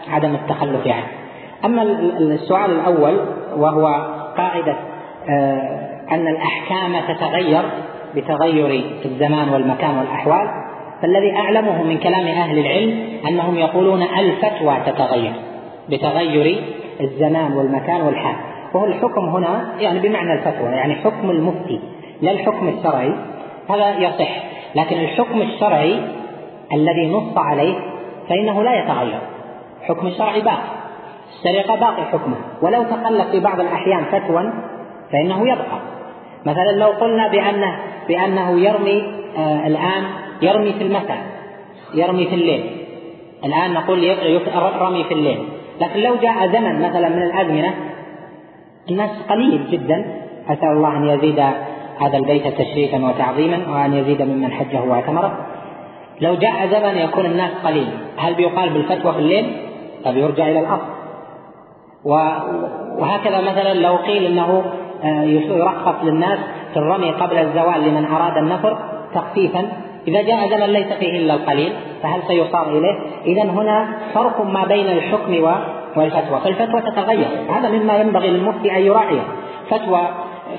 عدم التخلف عنه أما السؤال الأول وهو قاعدة آه، أن الأحكام تتغير بتغير الزمان والمكان والأحوال فالذي أعلمه من كلام أهل العلم أنهم يقولون الفتوى تتغير بتغير الزمان والمكان والحال. وهو الحكم هنا يعني بمعنى الفتوى يعني حكم المفتي لا الحكم الشرعي. هذا يصح لكن الحكم الشرعي الذي نص عليه فإنه لا يتغير. حكم الشرعي باقي السرقة باقي حكمه. ولو تخلف في بعض الأحيان فتوى فإنه يبقى. مثلا لو قلنا بأنه بأنه يرمي آه الآن يرمي في المساء يرمي في الليل. الآن نقول رمي في الليل. لكن لو جاء زمن مثلا من الأزمنة الناس قليل جدا أسأل الله أن يزيد هذا البيت تشريفا وتعظيما وأن يزيد ممن حجه واعتمره. لو جاء زمن يكون الناس قليل هل بيقال بالفتوى في الليل؟ طب يرجع إلى الأصل. وهكذا مثلا لو قيل إنه آه، يرخص للناس في الرمي قبل الزوال لمن أراد النفر تخفيفا. إذا جاء زمن ليس فيه إلا القليل فهل سيصار إليه؟ اذا هنا فرق ما بين الحكم والفتوى، فالفتوى تتغير، هذا مما ينبغي للمفتي أن يراعيه، فتوى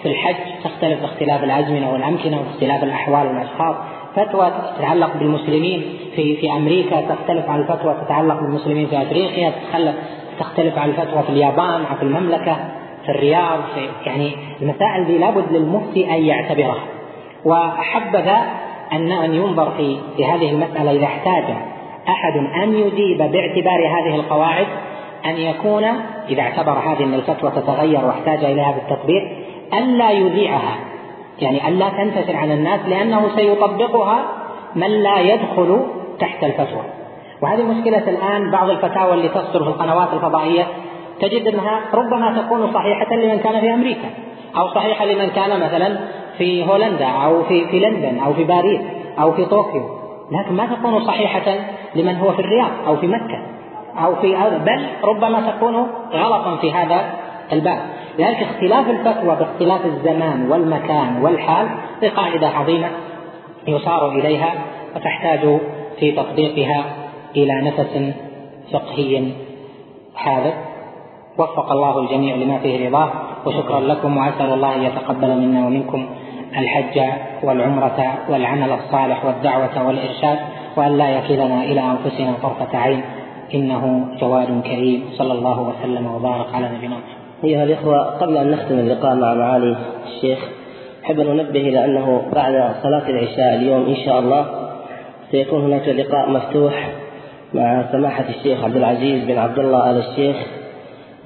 في الحج تختلف باختلاف الأزمنة والأمكنة واختلاف الأحوال والأشخاص، فتوى تتعلق بالمسلمين في في أمريكا تختلف عن الفتوى تتعلق بالمسلمين في أفريقيا تتخلف تختلف عن الفتوى في اليابان أو في المملكة في الرياض في يعني المسائل دي لابد للمفتي أن يعتبرها. وحبذا أن أن ينظر في في هذه المسألة إذا احتاج أحد أن يجيب باعتبار هذه القواعد أن يكون إذا اعتبر هذه أن الفتوى تتغير واحتاج إليها بالتطبيق ألا يذيعها يعني ألا تنتشر على الناس لأنه سيطبقها من لا يدخل تحت الفتوى. وهذه مشكلة الآن بعض الفتاوى اللي تصدر في القنوات الفضائية تجد أنها ربما تكون صحيحة لمن كان في أمريكا أو صحيحة لمن كان مثلا في هولندا أو في في لندن أو في باريس أو في طوكيو. لكن ما تكون صحيحة لمن هو في الرياض أو في مكة أو في بل ربما تكون غلطا في هذا الباب. لذلك اختلاف الفتوى باختلاف الزمان والمكان والحال قاعدة عظيمة يصار إليها وتحتاج في تطبيقها إلى نفس فقهي حاذق وفق الله الجميع لما فيه رضاه وشكرا لكم وأسأل الله أن يتقبل منا ومنكم الحج والعمرة والعمل الصالح والدعوة والإرشاد وأن لا يكلنا إلى أنفسنا طرفة عين. إنه جواد كريم. صلى الله وسلم وبارك على نبينا محمد. أيها الإخوة قبل أن نختم اللقاء مع معالي الشيخ أحب أن أنبه إلى أنه بعد صلاة العشاء اليوم إن شاء الله سيكون هناك لقاء مفتوح مع سماحة الشيخ عبد العزيز بن عبد الله آل الشيخ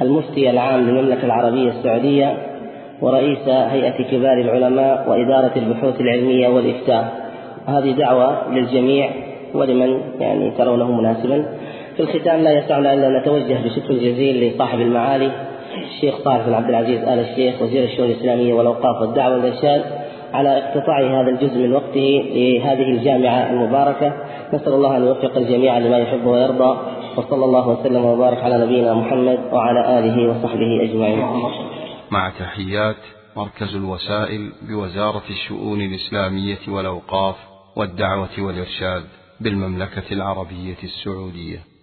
المفتي العام للمملكة العربية السعودية ورئيس هيئة كبار العلماء وإدارة البحوث العلمية والإفتاء. هذه دعوة للجميع ولمن يعني ترونه مناسبا. في الختام لا يسعنا إلا نتوجه بشكر جزيل لصاحب المعالي الشيخ صالح بن عبد العزيز آل الشيخ وزير الشؤون الإسلامية والأوقاف والدعوة والإرشاد على اقتطاع هذا الجزء من وقته لهذه الجامعة المباركة. نسأل الله أن يوفق الجميع لما يحب ويرضى وصلى الله وسلم وبارك على نبينا محمد وعلى آله وصحبه أجمعين. مع تحيات مركز الوسائل بوزارة الشؤون الإسلامية والأوقاف والدعوة والإرشاد بالمملكة العربية السعودية.